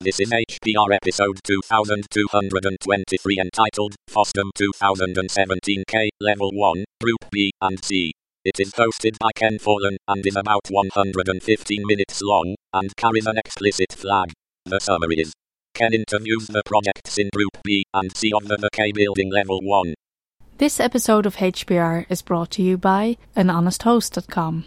This is HPR episode 2223 entitled FOSDEM 2017K Level 1, Group B and C. It is hosted by Ken Fallon and is about 115 minutes long and carries an explicit flag. The summary is Ken interviews the projects in Group B and C of the, the K Building Level 1. This episode of HPR is brought to you by anhonesthost.com.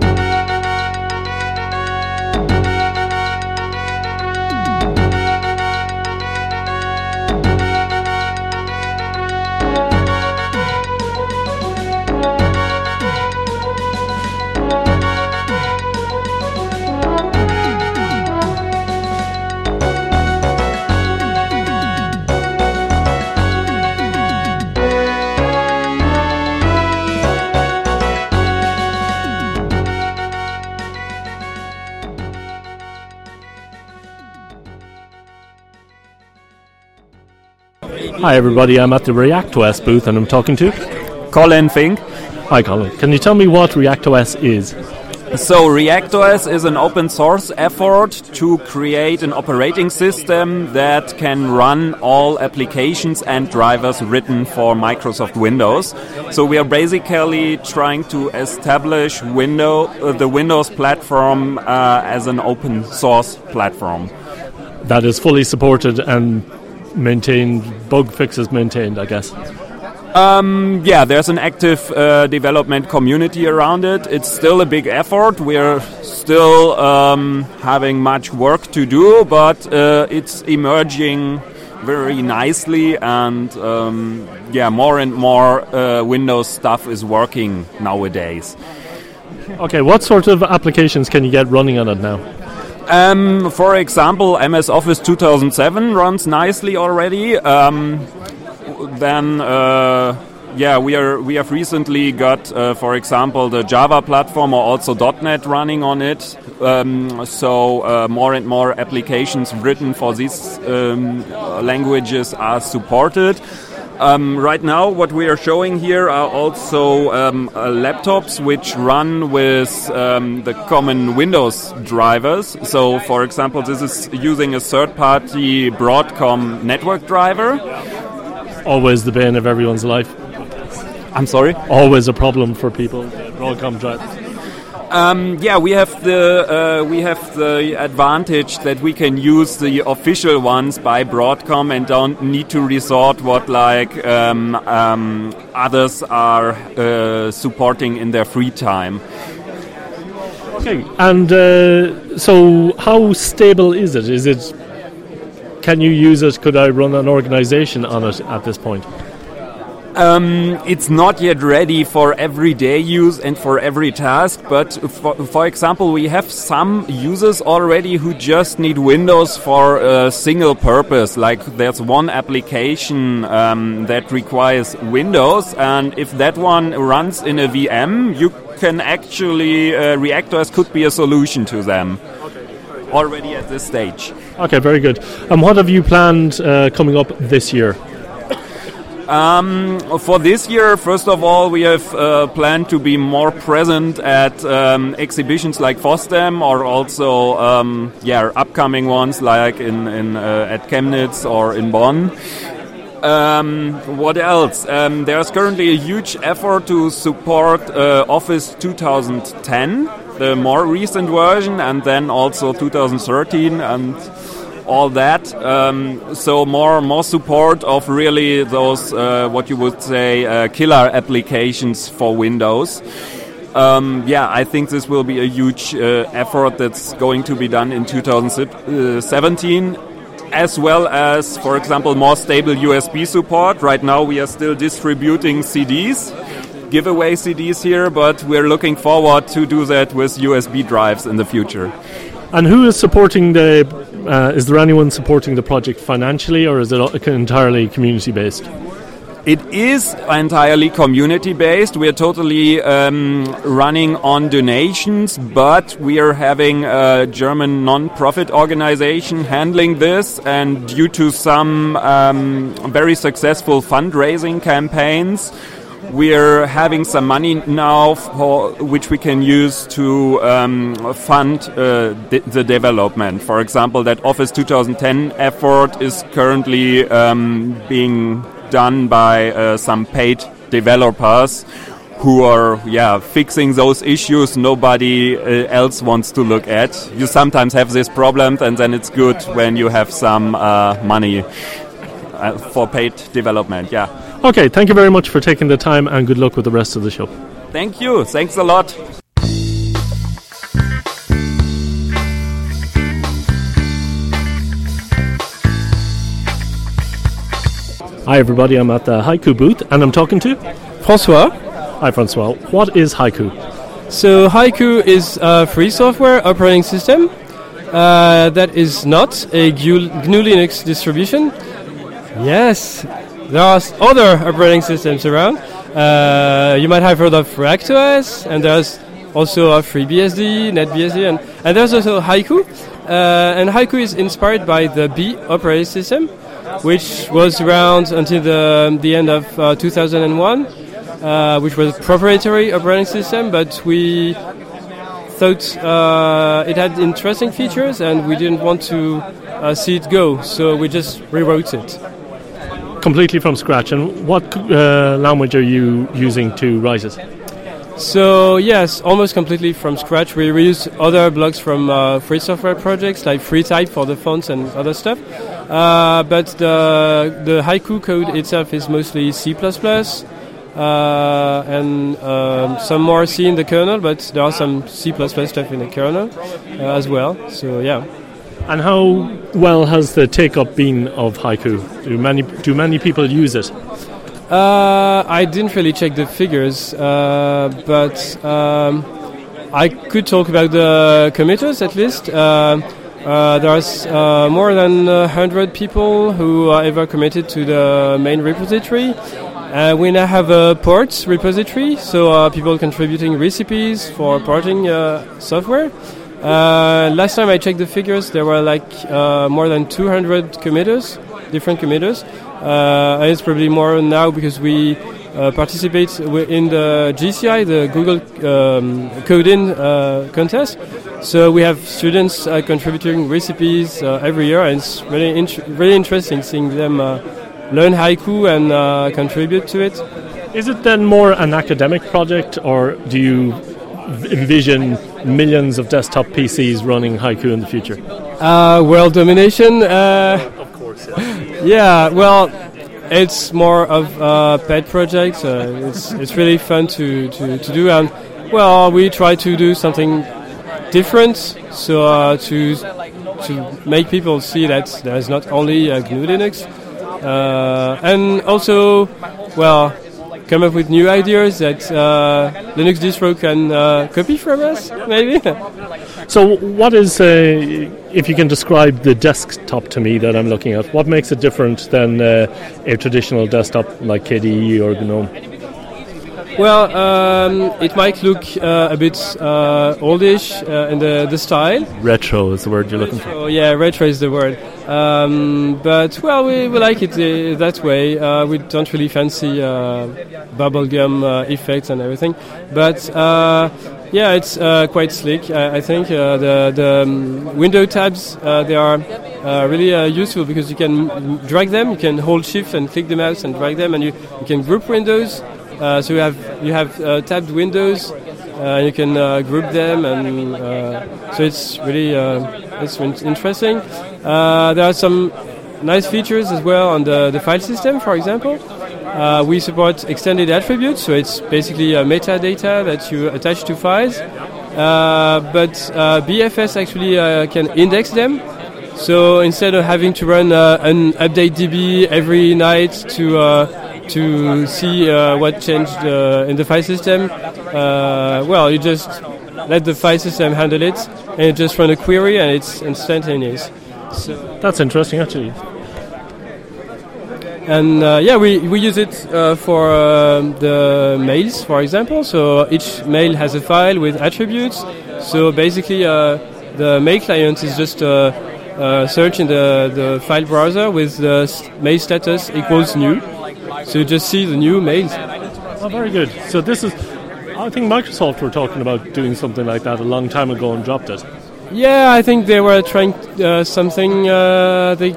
Hi, everybody. I'm at the ReactOS booth and I'm talking to Colin Finck. Hi, Colin. Can you tell me what ReactOS is? So, ReactOS is an open source effort to create an operating system that can run all applications and drivers written for Microsoft Windows. So, we are basically trying to establish window, uh, the Windows platform uh, as an open source platform. That is fully supported and maintained, bug fixes maintained, I guess. Um, yeah, there's an active uh, development community around it. It's still a big effort. We're still um, having much work to do, but uh, it's emerging very nicely, and um, yeah, more and more uh, Windows stuff is working nowadays. Okay, what sort of applications can you get running on it now? Um, for example, MS Office 2007 runs nicely already. Um, then, uh, yeah, we are we have recently got, uh, for example, the Java platform or also .NET running on it. Um, so uh, more and more applications written for these um, languages are supported. Um, right now, what we are showing here are also um, uh, laptops which run with um, the common Windows drivers. So, for example, this is using a third party Broadcom network driver. Always the bane of everyone's life. I'm sorry? Always a problem for people. Broadcom drivers. Um, yeah, we have the uh, we have the advantage that we can use the official ones by Broadcom and don't need to resort what like um, um, others are uh, supporting in their free time. Okay, and uh, so how stable is it? Is it? Can you use it? Could I run an organization on it at this point? Um, it's not yet ready for everyday use and for every task, but for, for, example, we have some users already who just need Windows for a single purpose. Like there's one application um, that requires Windows, and if that one runs in a VM, you can actually, uh, ReactOS could be a solution to them already at this stage. Okay, very good. And what have you planned uh, coming up this year? Um, for this year, first of all, we have uh, planned to be more present at um, exhibitions like FOSDEM or also, um, yeah, upcoming ones like in, in uh, at Chemnitz or in Bonn. Um, what else? Um, there's currently a huge effort to support uh, Office 2010, the more recent version, and then also 2013 and all that. Um, so more more support of really those uh, what you would say uh, killer applications for Windows. Um, yeah, I think this will be a huge uh, effort that's going to be done in 2017, as well as, for example, more stable USB support. Right now, we are still distributing CDs, giveaway CDs here, but we're looking forward to do that with USB drives in the future. And who is supporting the? Uh, is there anyone supporting the project financially, or is it entirely community based? It is entirely community based. We are totally um, running on donations, but we are having a German non-profit organization handling this. And due to some um, very successful fundraising campaigns, we're having some money now for which we can use to um, fund uh, the, the, development. For example, that Office 2010 effort is currently um, being done by uh, some paid developers who are yeah fixing those issues nobody uh, else wants to look at you sometimes have this problem and then it's good when you have some uh, money uh, for paid development yeah okay thank you very much for taking the time and good luck with the rest of the show thank you thanks a lot Hi, everybody. I'm at the Haiku booth and I'm talking to Francois. Hi, Francois. What is Haiku? So, Haiku is a free software operating system uh, that is not a GNU Linux distribution. Yes, there are other operating systems around. Uh, you might have heard of ReactOS, and there's also a FreeBSD, NetBSD, and, and there's also Haiku. Uh, and Haiku is inspired by the Be operating system, which was around until the, the end of uh, 2001, uh, which was a proprietary operating system, but we thought uh, it had interesting features and we didn't want to uh, see it go, so we just rewrote it. Completely from scratch. And what uh, language are you using to write it? So yes, almost completely from scratch. We reuse other blocks from uh, free software projects like FreeType for the fonts and other stuff. Uh, but the the haiku code itself is mostly C++. Uh, and um, some more C in the kernel, but there are some C++ stuff in the kernel uh, as well. So yeah. And how well has the take up been of haiku? Do many do many people use it? Uh, I didn't really check the figures, uh, but um, I could talk about the committers at least. Uh, uh there's uh, more than 100 people who are ever committed to the main repository. Uh, we now have a ports repository, so people contributing recipes for porting software. Last time I checked the figures, there were like more than 200 committers, different committers. Uh, it's probably more now because we uh, participate in the GCI, the Google um, Code-in uh, contest. So we have students uh, contributing recipes uh, every year, and it's really really interesting seeing them uh, learn haiku and contribute to it. Is it then more an academic project, or do you envision millions of desktop PCs running haiku in the future? world domination. of course. Yeah, yeah. well, it's more of a pet project. Uh, it's it's really fun to, to, to do, and well, we try to do something different, so uh, to to make people see that there's not only GNU Linux, uh, and also, well, come up with new ideas that uh, Linux distro can uh, copy from us, maybe. so, what is, uh, if you can describe the desktop to me that I'm looking at, what makes it different than uh, a traditional desktop like KDE or GNOME? Well, um, it might look uh, a bit uh, oldish uh, in the, the style. Retro is the word you're looking for. Oh, yeah, retro is the word. Um, but well, we, we like it uh, that way. Uh, we don't really fancy uh, bubblegum effects and everything. But yeah, it's quite slick. I, I think the, the um, window tabs they are really useful because you can drag them. You can hold Shift and click the mouse and drag them, and you, you can group windows. Uh, so you have you have uh, tabbed windows, uh, you can group them, and so it's really it's interesting. There are some nice features as well on the, the file system, for example. Uh, we support extended attributes, so it's basically uh, metadata that you attach to files. Uh, but BFS actually can index them. So instead of having to run an update DB every night to to see uh, what changed uh, in the file system, uh, well, you just let the file system handle it, and you just run a query, and it's instantaneous. So that's interesting, actually. and uh, yeah, we, we use it uh, for um, the mails, for example. So each mail has a file with attributes. So basically, uh, the mail client is just uh, uh, search in the, the file browser with the mail status equals new. So you just see the new mails. Oh, very good. So this is, I think Microsoft were talking about doing something like that a long time ago and dropped it. Yeah, I think they were trying uh, something. Uh, they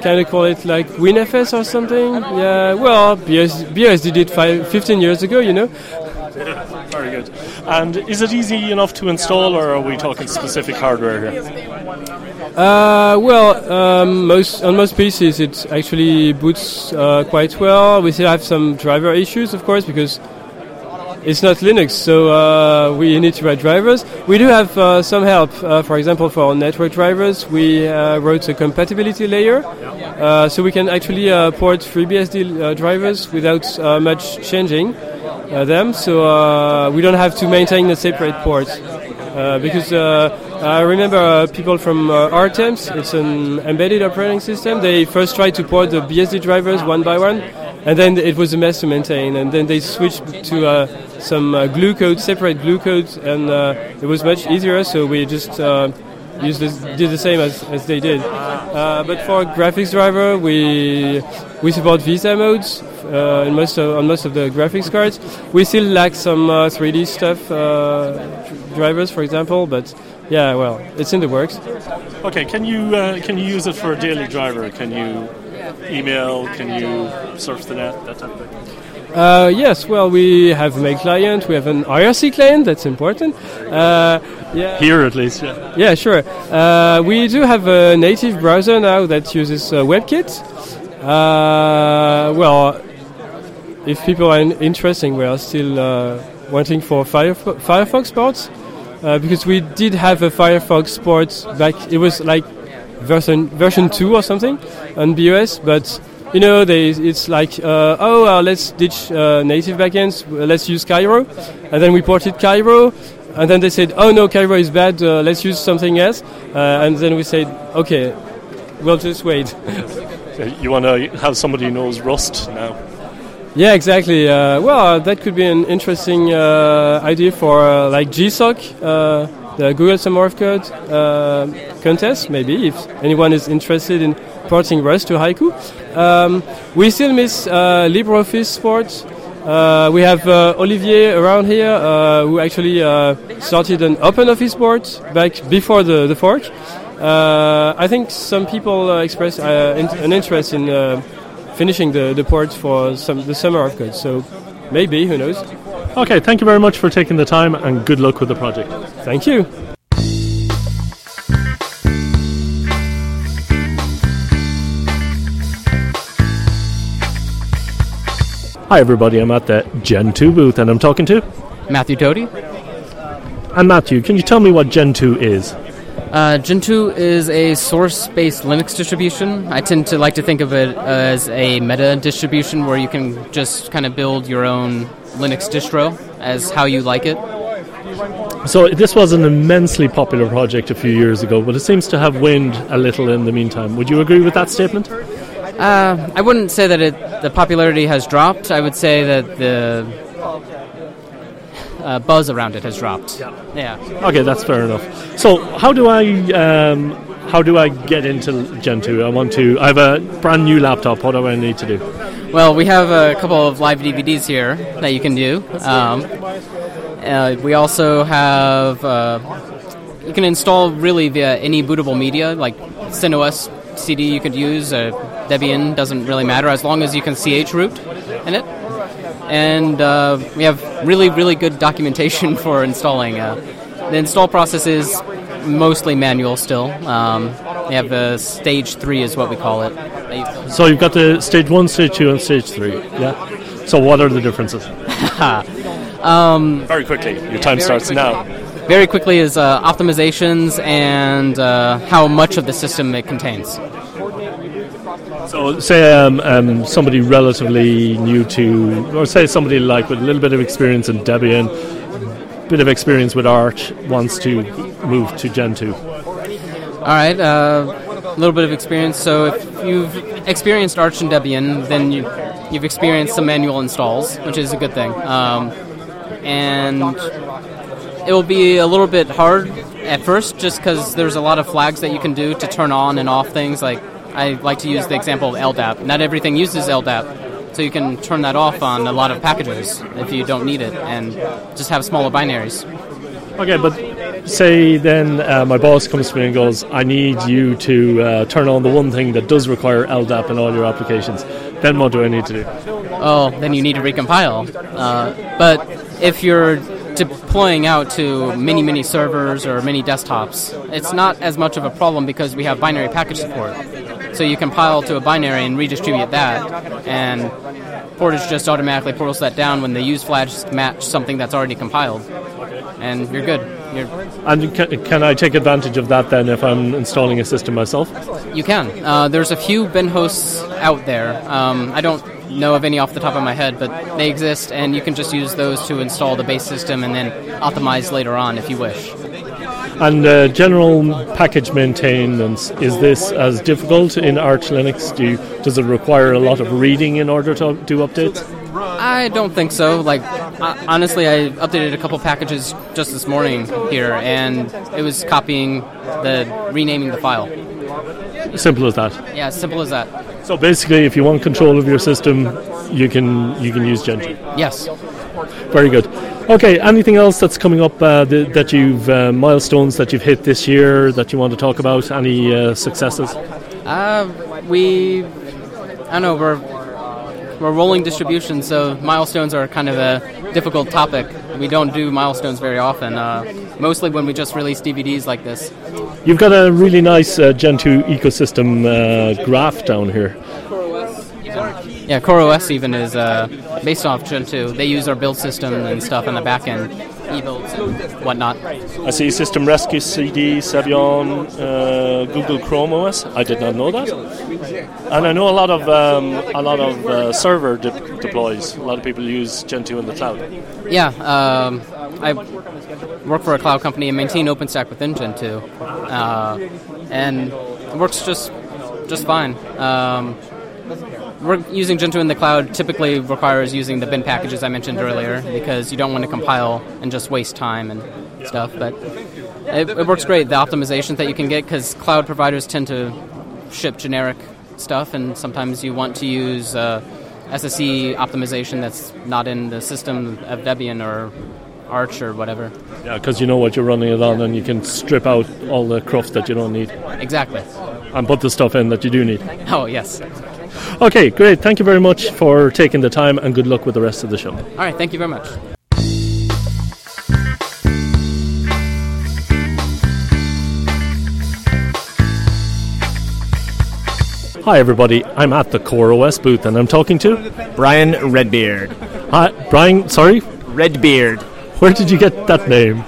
kind of call it like WinFS or something. Yeah, well, BS, BSD did five, 15 years ago, you know. Very good. And is it easy enough to install, or are we talking specific hardware here? Uh, well, um, most on most PCs it actually boots uh, quite well. We still have some driver issues, of course, because it's not Linux, so uh, we need to write drivers. We do have uh, some help. Uh, for example, for network drivers, we uh, wrote a compatibility layer, uh, so we can actually uh, port FreeBSD drivers without much changing them. So we don't have to maintain a separate port. because I remember people from RTEMS, it's an embedded operating system. They first tried to port the BSD drivers one by one, and then it was a mess to maintain. And then they switched to uh, some uh, glue code, separate glue codes, and uh, it was much easier. So we just uh, used this, did the same as, as they did. Uh, but for graphics driver, we we support VESA modes uh, in most of, on most of the graphics cards. We still lack some 3D stuff drivers, for example, but. Yeah, well, it's in the works. Okay, can you can you use it for a daily driver? Can you email? Can you surf the net? That type of thing. Uh, yes, well, we have a mail client, we have an IRC client, that's important. Uh, yeah. Here at least, yeah. Yeah, sure. Uh, we do have a native browser now that uses uh, WebKit. Uh, well, if people are interested, we are still uh, wanting for Firef- Firefox ports. because we did have a Firefox port back, it was like version version two or something on BeOS, but you know, they, it's like, uh, oh, uh, let's ditch uh, native backends, let's use Cairo, and then we ported Cairo, and then they said, oh no, Cairo is bad, uh, let's use something else, uh, and then we said, okay, we'll just wait. you want to have somebody who knows Rust now? Yeah, exactly. Uh, well, that could be an interesting idea for like GSOC the Google Summer of Code uh, contest, maybe, if anyone is interested in porting Rust to Haiku. Um, we still miss uh, LibreOffice support. Uh, we have uh, Olivier around here uh, who actually uh, started an OpenOffice board back before the, the fork. I think some people expressed in, an interest in finishing the, the port for some, the Summer of Code, so maybe, who knows. Okay, thank you very much for taking the time and good luck with the project. Thank you. Hi, everybody. I'm at the Gentoo booth and I'm talking to Matthew Thode. And Matthew, can you tell me what Gentoo is? Uh, Gentoo is a source-based Linux distribution. I tend to like to think of it as a meta distribution where you can just kind of build your own Linux distro as how you like it. So this was an immensely popular project a few years ago, but it seems to have waned a little in the meantime. Would you agree with that statement? Uh, I wouldn't say that it, the popularity has dropped. I would say that the uh, buzz around it has dropped. Yeah. yeah. Okay, that's fair enough. So how do I um, how do I get into Gentoo? I want to. I have a brand new laptop. What do I need to do? Well, we have a couple of live DVDs here that you can do. Um, uh, we also have. Uh, you can install really via any bootable media, like CentOS CD. You could use uh, Debian. Doesn't really matter as long as you can chroot in it. And uh, we have really, really good documentation for installing. Uh, the install process is mostly manual still. Um, we have the stage three, is what we call it. So you've got the stage one, stage two, and stage three. Yeah. So what are the differences? um, very quickly. Your time starts quickly. now. Very quickly is uh, optimizations and uh, how much of the system it contains. So, say um, um, somebody relatively new to, or say somebody like with a little bit of experience in Debian, bit of experience with Arch wants to move to Gentoo? All right. Uh, a little bit of experience. So if you've experienced Arch and Debian, then you, you've experienced some manual installs, which is a good thing. Um, and it will be a little bit hard at first, just because there's a lot of flags that you can do to turn on and off things. Like I like to use the example of LDAP. Not everything uses LDAP, so you can turn that off on a lot of packages if you don't need it, and just have smaller binaries. Okay, but say then uh, my boss comes to me and goes, I need you to uh, turn on the one thing that does require LDAP in all your applications. Then what do I need to do? Oh, then you need to recompile. Uh, but if you're deploying out to many, many servers or many desktops, it's not as much of a problem because we have binary package support. So you compile to a binary and redistribute that, and Portage just automatically portals that down when the use flags match something that's already compiled and you're good. You're and can, can, I take advantage of that then if I'm installing a system myself? You can. Uh, there's a few bin hosts out there. Um, I don't know of any off the top of my head, but they exist, and you can just use those to install the base system and then optimize later on if you wish. And uh, general package maintenance, is this as difficult in Arch Linux? Do you, does it require a lot of reading in order to do updates? I don't think so. Like, honestly, I updated a couple packages just this morning here, and it was copying the renaming the file. Simple as that. Yeah, simple as that. So basically, if you want control of your system, you can you can use Gentoo. Yes. Very good. Okay. Anything else that's coming up uh, th- that you've uh, milestones that you've hit this year that you want to talk about? Any uh, successes? Uh, we, I don't know. We're we're rolling distribution, so milestones are kind of a difficult topic. We don't do milestones very often, uh, mostly when we just release DVDs like this. You've got a really nice uh, Gentoo ecosystem uh, graph down here. Yeah, CoreOS even is uh, based off Gentoo. They use our build system and stuff in the back end, e-builds and whatnot. I see System Rescue CD, Sabayon, uh, Google Chrome OS. I did not know that. And I know a lot of um, a lot of uh, server de- deploys. A lot of people use Gentoo in the cloud. Yeah, um, I work for a cloud company and maintain OpenStack within Gentoo, uh, and it works just just fine. Um, using Gentoo in the cloud typically requires using the bin packages I mentioned earlier because you don't want to compile and just waste time and stuff. But it, it works great. The optimizations that you can get because cloud providers tend to ship generic stuff, and sometimes you want to use uh, SSE optimization that's not in the system of Debian or Arch or whatever. Yeah, because you know what you're running it on, and you can strip out all the cruft that you don't need. Exactly. And put the stuff in that you do need. Oh yes. Okay, great. Thank you very much for taking the time, and good luck with the rest of the show. All right. Thank you very much. Hi, everybody. I'm at the CoreOS booth and I'm talking to Brian Redbeard. Hi, Brian, sorry? Redbeard. Where did you get that name?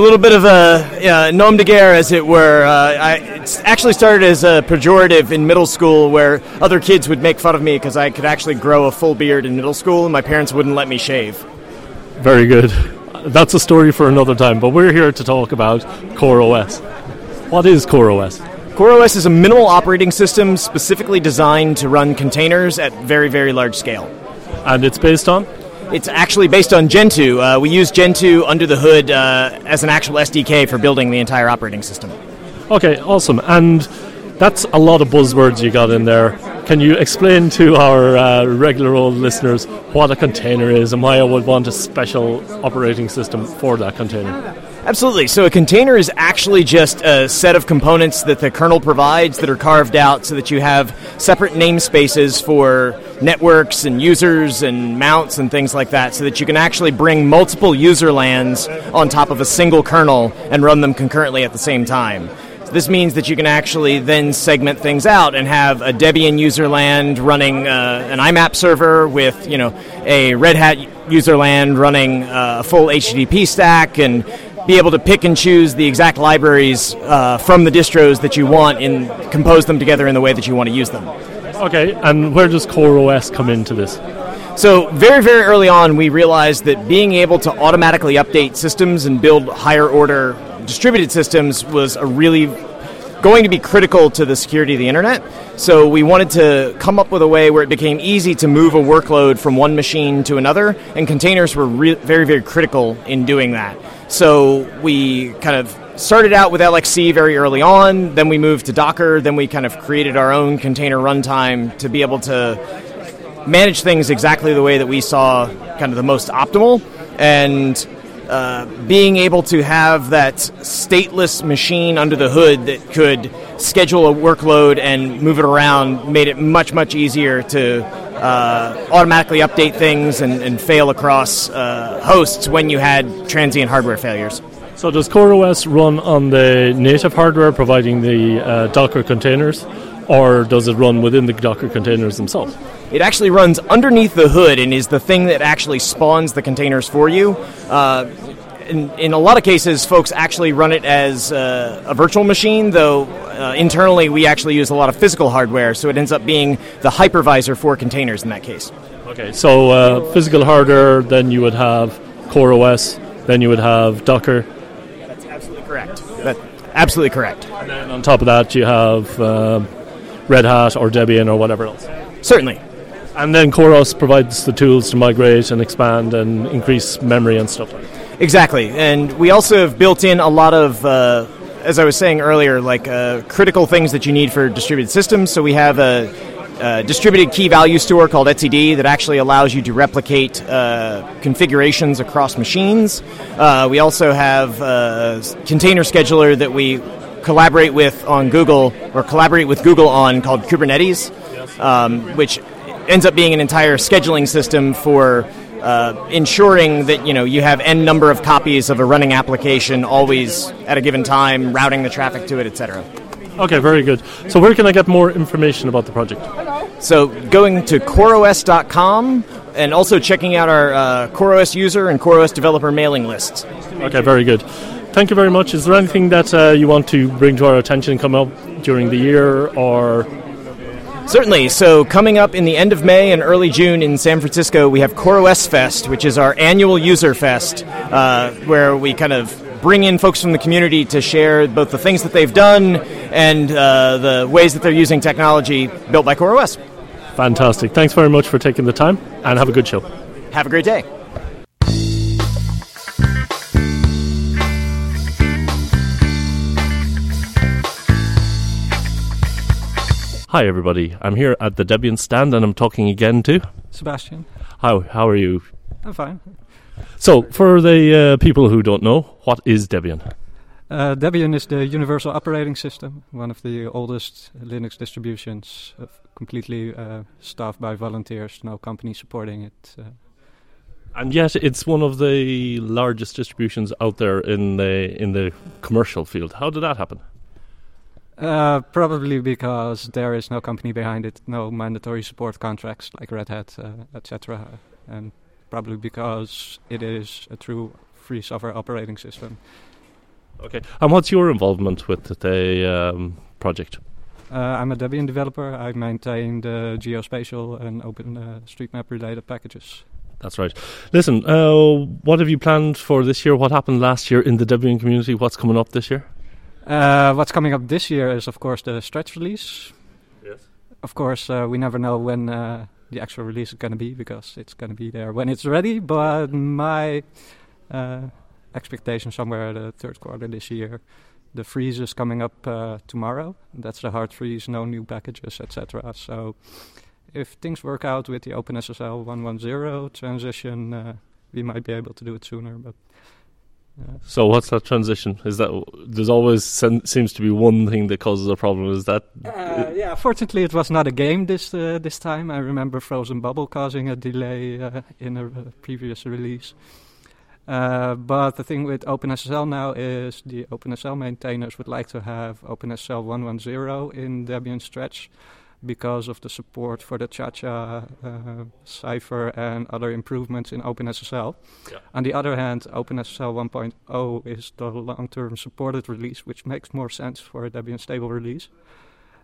A little bit of a uh, nom de guerre, as it were. Uh, I, it actually started as a pejorative in middle school where other kids would make fun of me because I could actually grow a full beard in middle school and my parents wouldn't let me shave. Very good. That's a story for another time, but we're here to talk about CoreOS. What is CoreOS? CoreOS is a minimal operating system specifically designed to run containers at very, very large scale. And it's based on? It's actually based on Gentoo. Uh, we use Gentoo under the hood uh, as an actual SDK for building the entire operating system. Okay, awesome. And that's a lot of buzzwords you got in there. Can you explain to our uh, regular old listeners what a container is and why I would want a special operating system for that container? Absolutely. So a container is actually just a set of components that the kernel provides that are carved out so that you have separate namespaces for networks and users and mounts and things like that so that you can actually bring multiple user lands on top of a single kernel and run them concurrently at the same time. So this means that you can actually then segment things out and have a Debian user land running uh, an IMAP server with, you know, a Red Hat user land running uh, a full HTTP stack and be able to pick and choose the exact libraries uh, from the distros that you want and compose them together in the way that you want to use them. Okay, and where does CoreOS come into this? So, very, very early on, we realized that being able to automatically update systems and build higher order distributed systems was a really going to be critical to the security of the internet. So we wanted to come up with a way where it became easy to move a workload from one machine to another, and containers were re- very, very critical in doing that. So we kind of started out with LXC very early on, then we moved to Docker, then we kind of created our own container runtime to be able to manage things exactly the way that we saw kind of the most optimal. And uh, being able to have that stateless machine under the hood that could schedule a workload and move it around made it much, much easier to uh, automatically update things and, and fail across uh, hosts when you had transient hardware failures. So does CoreOS run on the native hardware providing the uh, Docker containers, or does it run within the Docker containers themselves? It actually runs underneath the hood and is the thing that actually spawns the containers for you. Uh, in, in, a lot of cases, folks actually run it as uh, a virtual machine, though uh, internally we actually use a lot of physical hardware, so it ends up being the hypervisor for containers in that case. Okay, so uh, physical hardware, then you would have CoreOS, then you would have Docker. That's absolutely correct. That, absolutely correct. And then on top of that, you have uh, Red Hat or Debian or whatever else. Certainly. And then CoreOS provides the tools to migrate and expand and increase memory and stuff like that. Exactly. And we also have built in a lot of, uh, as I was saying earlier, like uh, critical things that you need for distributed systems. So we have a, distributed key value store called etcd that actually allows you to replicate uh, configurations across machines. Uh, we also have a container scheduler that we collaborate with on Google or collaborate with Google on called Kubernetes, um, which ends up being an entire scheduling system for uh, ensuring that you know you have n number of copies of a running application always at a given time, routing the traffic to it, etc. Okay, very good. So where can I get more information about the project? So going to coreos.com and also checking out our uh, CoreOS user and CoreOS developer mailing lists. Okay, very good. Thank you very much. Is there anything that uh, you want to bring to our attention come up during the year or Certainly. So, coming up in the end of May and early June in San Francisco, we have CoreOS Fest, which is our annual user fest, uh, where we kind of bring in folks from the community to share both the things that they've done and uh, the ways that they're using technology built by CoreOS. Fantastic. Thanks very much for taking the time and have a good show. Have a great day. Hi, everybody. I'm here at the Debian stand and I'm talking again to Sebastian. How, how are you? I'm fine. So, for the uh, people who don't know, what is Debian? Uh, Debian is the universal operating system, one of the oldest Linux distributions, uh, completely uh, staffed by volunteers, no company supporting it. uh. And yet, it's one of the largest distributions out there in the in the commercial field. How did that happen? Uh, probably because there is no company behind it, no mandatory support contracts like Red Hat, uh, etc. And probably because it is a true free software operating system. Okay. And what's your involvement with the um, project? Uh, I'm a Debian developer. I maintain the geospatial and open uh, related packages. That's right. Listen, uh, what have you planned for this year? What happened last year in the Debian community? What's coming up this year? Uh, what's coming up this year is, of course, the stretch release. Yes. Of course, uh, we never know when uh, the actual release is going to be because it's going to be there when it's ready. But my uh, expectation somewhere the third quarter this year. The freeze is coming up uh, tomorrow. That's the hard freeze, no new packages, etc. So, if things work out with the OpenSSL 1.10 transition, uh, we might be able to do it sooner. But So, what's that transition? Is that there's always sen- seems to be one thing that causes a problem? Is that Uh, yeah, fortunately, it was not a game this uh, this time. I remember Frozen Bubble causing a delay uh, in a previous release. Uh, but the thing with OpenSSL now is the OpenSSL maintainers would like to have OpenSSL 1.10 in Debian Stretch because of the support for the Cha-Cha uh, cipher and other improvements in OpenSSL. Yeah. On the other hand, OpenSSL 1.0 is the long-term supported release, which makes more sense for a Debian stable release.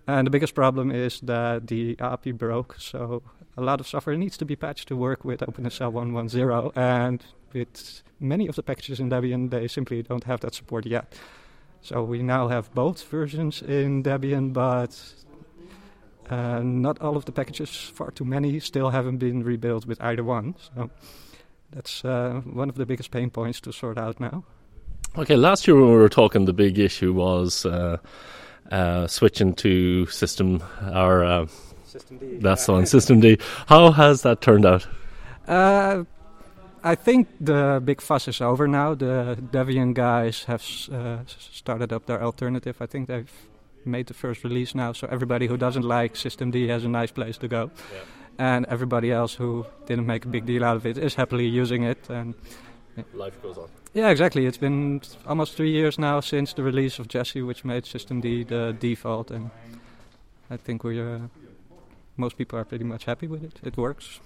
And the biggest problem is that the API broke, so a lot of software needs to be patched to work with OpenSSL 1.10, and with many of the packages in Debian, they simply don't have that support yet. So we now have both versions in Debian, but uh, not all of the packages, far too many, still haven't been rebuilt with either one. So that's uh, one of the biggest pain points to sort out now. Okay, last year when we were talking, the big issue was uh, uh, switching to system or uh, systemd. that's on systemd. How has that turned out? Uh, I think the big fuss is over now. The Debian guys have s- uh, s- started up their alternative. I think they've made the first release now, so everybody who doesn't like systemd has a nice place to go. And everybody else who didn't make a big deal out of it is happily using it. And Life goes on. yeah, exactly. It's been almost three years now since the release of Jessie, which made systemd the default. And I think we uh, most people are pretty much happy with it. It works.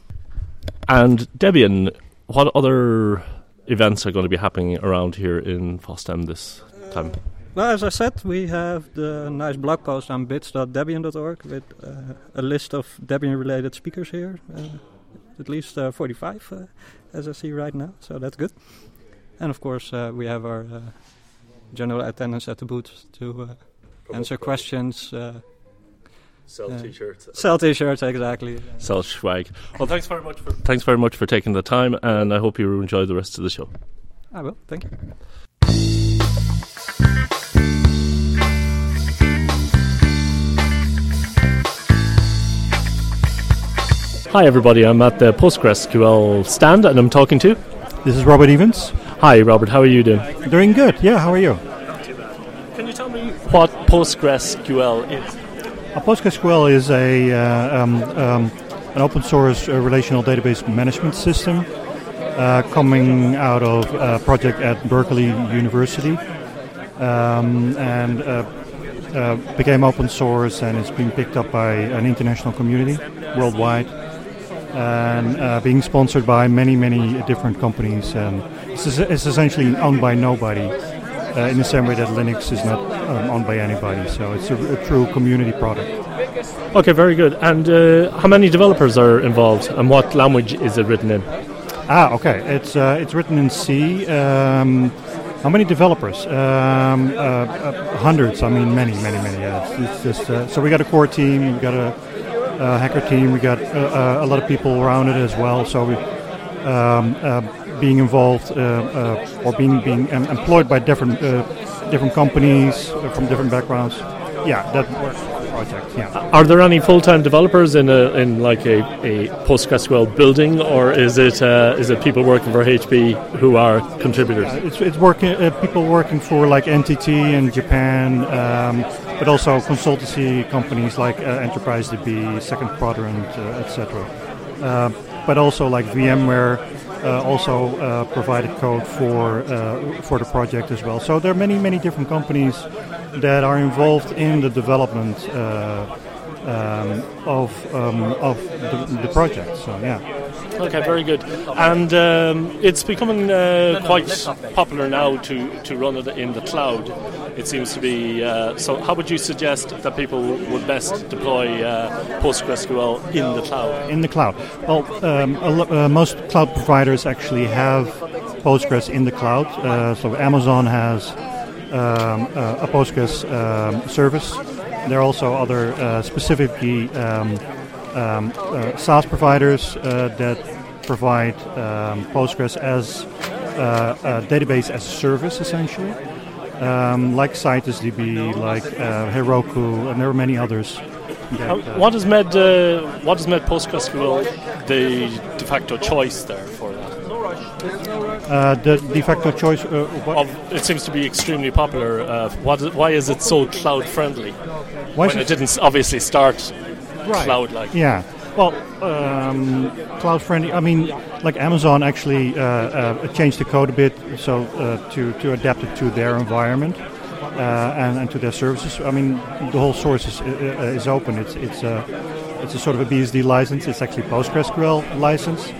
And Debian, what other events are going to be happening around here in FOSDEM this time? Well, as I said, we have the nice blog post on bits.debian.org with uh, a list of Debian-related speakers here. Uh, at least uh, 45, uh, as I see right now, so that's good. And of course, uh, we have our uh, general attendance at the booth to uh, answer questions, uh, Sell Uh, t-shirts. sell T-shirts, exactly. Sell swag. Well, thanks very much for thanks very much for taking the time, and I hope you enjoy the rest of the show. I will. Thank you. Hi, everybody. I'm at the PostgreSQL stand, and I'm talking to. This is Robert Evans. Hi, Robert. How are you doing? Doing good. Yeah, how are you? Can you tell me what PostgreSQL is? Uh, PostgreSQL is a uh, um, um, an open source uh, relational database management system uh, coming out of a project at Berkeley University, um, and uh, uh, became open source and it's been picked up by an international community worldwide. And uh, being sponsored by many, many different companies, and it's, it's essentially owned by nobody. uh, in the same way that Linux is not um, owned by anybody. So it's a, a true community product. Okay, very good. And uh, how many developers are involved, and what language is it written in? Ah, okay. It's uh, it's written in C. Um, how many developers? Um, uh, uh, hundreds. I mean, many, many, many. Yeah. It's, it's just uh, so we got a core team. We got a, a hacker team. We got uh, uh, a lot of people around it as well. So we. Um, uh, being involved uh, uh, or being being em- employed by different uh, different companies uh, from different backgrounds, yeah, that project, yeah. Are there any full-time developers in a in like a, a PostgreSQL building, or is it uh, is it people working for HP who are contributors? Uh, it's, it's working uh, people working for like NTT in Japan, um, but also consultancy companies like uh, Enterprise DB, Second Quadrant, uh, etc. Uh, but also like VMware also provided code for for the project as well. So there are many many different companies that are involved in the development um, of um, of the, the project. So yeah. Okay, very good. And um, it's becoming uh, quite popular now to, to run it in the cloud. It seems to be. Uh, so, how would you suggest that people would best deploy uh, PostgreSQL in the cloud? in the cloud. Well, um, uh, most cloud providers actually have Postgres in the cloud. Uh, so Amazon has um, uh, a Postgres um, service. There are also other uh, specifically um, um, SaaS providers that provide um, Postgres as uh, a database as a service, essentially. Um, like CitusDB, like uh, Heroku, and there are many others. that, Uh, what has made uh, what has made PostgreSQL the de facto choice there for that? Uh, the de facto choice. Uh, what, Of, it seems to be extremely popular. Uh, what, why is it so cloud friendly? why when it- it didn't obviously start cloud like. Yeah. Well, um, cloud friendly. I mean, like Amazon actually uh, uh, changed the code a bit so uh, to to adapt it to their environment uh, and, and to their services. I mean, the whole source is is open. It's it's a it's a sort of a BSD license. It's actually PostgreSQL license,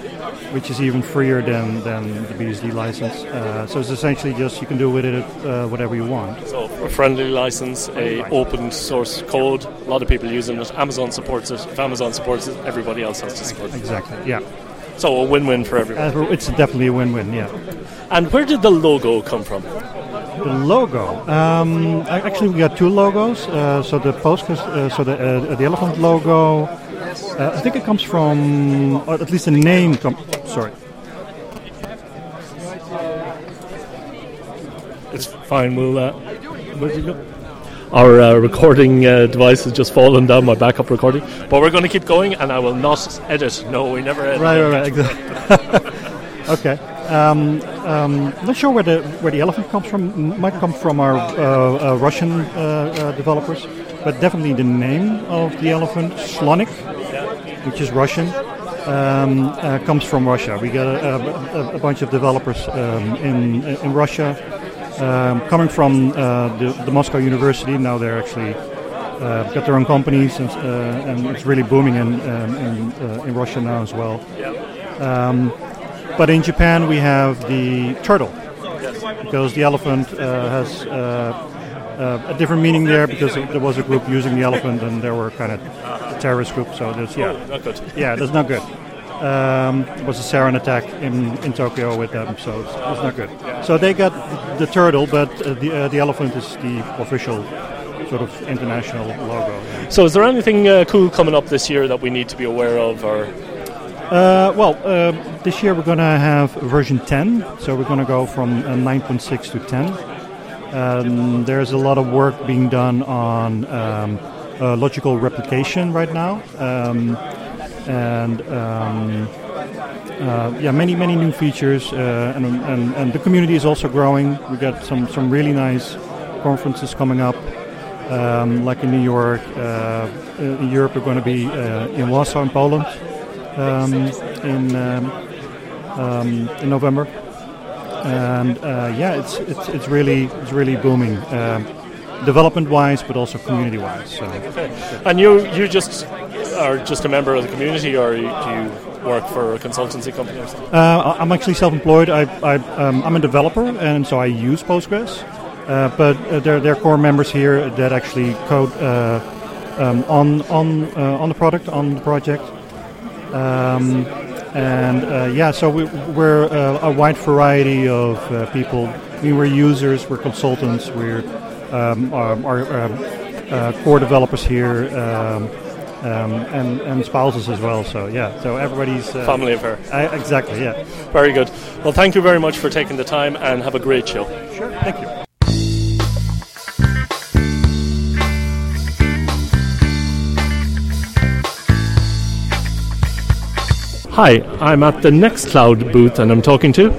which is even freer than than the BSD license. Uh, so it's essentially just you can do with it uh, whatever you want. So a friendly license, a open source code. A lot of people using it. Amazon supports it. If Amazon supports it, everybody else has to support it. Exactly. Yeah. So a win-win for everyone. Uh, it's definitely a win-win. Yeah. And where did the logo come from? The logo. Um, actually, we got two logos. Uh, so the post, uh, so the uh, the elephant logo. Uh, I think it comes from, or at least the name. Com- sorry. It's fine. We'll. Uh, where did you go? Our uh, recording uh, device has just fallen down, my backup recording. But we're going to keep going, and I will not edit. No, we never edit. Right, right, right. Exactly. okay. Um, um, not sure where the where the elephant comes from. Might come from our uh, uh, Russian developers, but definitely the name of the elephant, Slonik, which is Russian, um, uh, comes from Russia. We got a, a, a bunch of developers um, in in Russia, um, coming from uh, the, the Moscow University. Now they're actually uh, got their own companies, and, uh, and it's really booming in um, in, uh, in Russia now as well. Um, but in Japan, we have the turtle because the elephant uh, has uh, a different meaning there because there was a group using the elephant and there were kind of a terrorist group. So there's yeah, Not good. yeah, that's not good. Um, it was a sarin attack in, in Tokyo with them, so it's, it's not good. So they got the turtle, but uh, the uh, the elephant is the official sort of international logo. So, is there anything uh, cool coming up this year that we need to be aware of, or Uh, well, uh, this year we're going to have version 10, so we're going to go from uh, 9.6 to 10. Um, there's a lot of work being done on um, uh, logical replication right now, um, and um, uh, yeah, many many new features, uh, and, and and the community is also growing. We got some some really nice conferences coming up. Um, like in New York, uh, in Europe, we're going to be uh, in Warsaw, in Poland, um, in in November, and uh, yeah, it's it's it's really it's really booming, um, development-wise, but also community-wise. So and you you just are just a member of the community, or do you work for a consultancy company or something? uh, I'm actually self-employed. I, I um, I'm a developer, and so I use Postgres. Uh, but uh, there there are core members here that actually code uh, um, on on uh, on the product on the project. Um, and uh, yeah, so we, we're uh, a wide variety of uh, people. I mean, we're users, we're consultants, we're um, our, our uh, core developers here, um, um, and and spouses as well. So yeah, so everybody's uh, Family affair. I, exactly, yeah. Very good. Well, thank you very much for taking the time, and have a great show. Sure, thank you. Hi, I'm at the Nextcloud booth, and I'm talking to.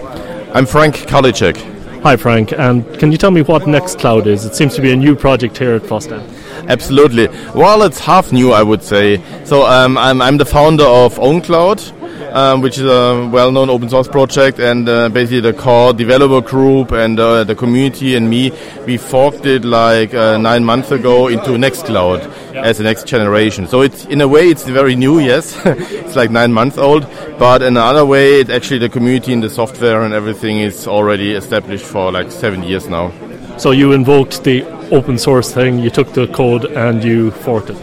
I'm Frank Karlitschek. Hi, Frank. And can you tell me what Nextcloud is? It seems to be a new project here at FOSDEM. Absolutely. Well, it's half new, I would say. So um, I'm, I'm the founder of OwnCloud, um, which is a well-known open source project, and uh, basically the core developer group and uh, the community and me, we forked it like uh, nine months ago into Nextcloud as the next generation. So it's in a way it's very new, yes. it's like nine months old, but in another way, it's actually the community and the software and everything is already established for like seven years now. So you invoked the open source thing, you took the code, and you forked it.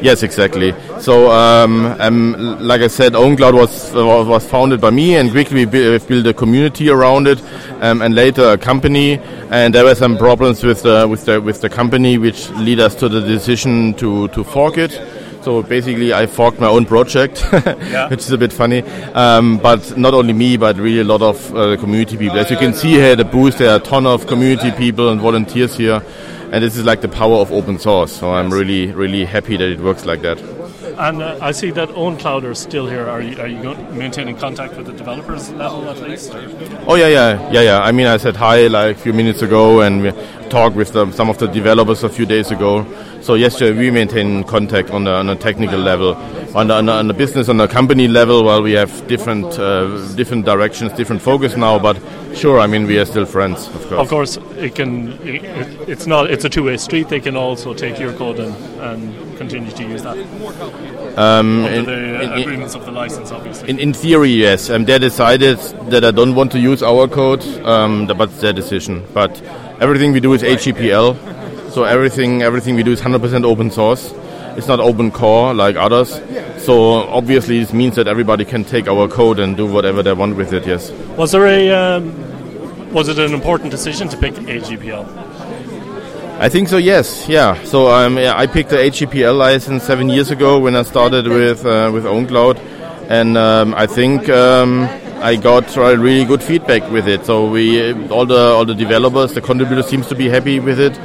Yes, exactly. So, um, um, like I said, OwnCloud was uh, was founded by me, and quickly we built a community around it, um, and later a company. And there were some problems with the with the with the company, which lead us to the decision to to fork it. So basically, I forked my own project, which is a bit funny. Um, but not only me, but really a lot of uh, community people. As you can see here the booth, there are a ton of community people and volunteers here. And this is like the power of open source. So I'm really, really happy that it works like that. And uh, I see that OwnCloud are still here. Are you, are you maintaining contact with the developers level at least? Or? Oh yeah, yeah, yeah, yeah. I mean, I said hi like a few minutes ago, and we talked with the, some of the developers a few days ago. So yes, uh, we maintain contact on the on a technical level, on the, on the, on the business, on the company level. Well, we have different uh, different directions, different focus now, but sure, I mean, we are still friends, of course. Of course, it can. It, it's not. It's a two-way street. They can also take your code and, and continue to use that. Um, Under in- the in- uh, in- agreements of the license, obviously. In, in theory, yes. Um, they decided that I don't want to use our code, um, but it's their decision. But everything we do is AGPL, so everything everything we do is 100% open source. It's not open core like others. So obviously, this means that everybody can take our code and do whatever they want with it. Yes. Was there a um, was it an important decision to pick AGPL? I think so. Yes. Yeah. So um, yeah, I picked the AGPL license seven years ago when I started with uh, with OwnCloud, and um, I think um, I got uh, really good feedback with it. So we all the all the developers, the contributors seems to be happy with it,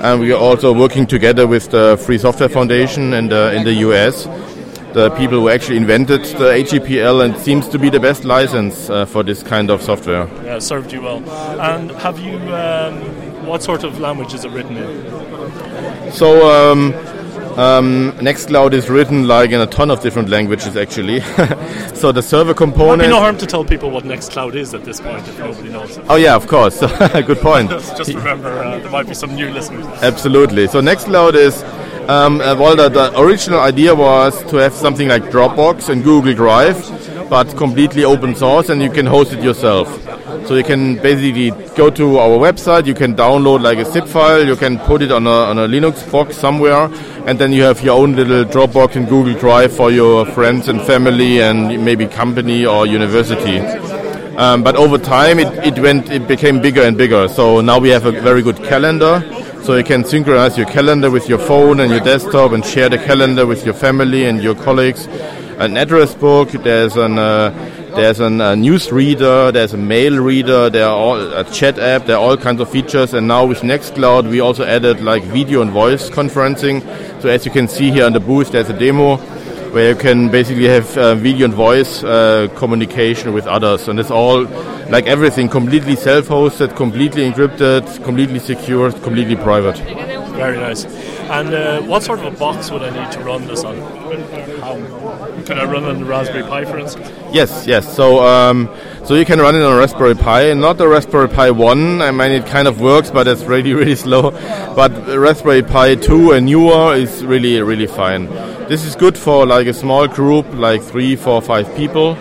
and we are also working together with the Free Software Foundation in the in the US. The people who actually invented the AGPL and seems to be the best license uh, for this kind of software. Yeah, served you well. And have you? Um, what sort of language is it written in? So um, um, Nextcloud is written like in a ton of different languages actually. so the server component. Component. be no harm to tell people what Nextcloud is at this point if nobody knows. Oh yeah, of course. Good point. Just remember, uh, there might be some new listeners. Absolutely. So Nextcloud is um, uh, well, the, the original idea was to have something like Dropbox and Google Drive, but completely open source, and you can host it yourself. So you can basically go to our website, you can download like a zip file, you can put it on a, on a Linux box somewhere, and then you have your own little Dropbox and Google Drive for your friends and family and maybe company or university. Um, but over time, it, it went, it became bigger and bigger. So now we have a very good calendar. So you can synchronize your calendar with your phone and your desktop and share the calendar with your family and your colleagues. An address book. There's an uh, there's an uh, news reader. There's a mail reader. There are all a chat app. There are all kinds of features. And now with Nextcloud, we also added like video and voice conferencing. So as you can see here on the booth, there's a demo where you can basically have uh, video and voice uh, communication with others. And it's all like everything completely self-hosted, completely encrypted, completely secure, completely private. Very nice. And uh, what sort of a box would I need to run this on? How, could I run on the Raspberry Pi, for instance? Yes, yes. So, um, so you can run it on a Raspberry Pi, not the Raspberry Pi One. I mean, it kind of works, but it's really, really slow. But Raspberry Pi Two and newer is really, really fine. This is good for like a small group, like three, four, five people.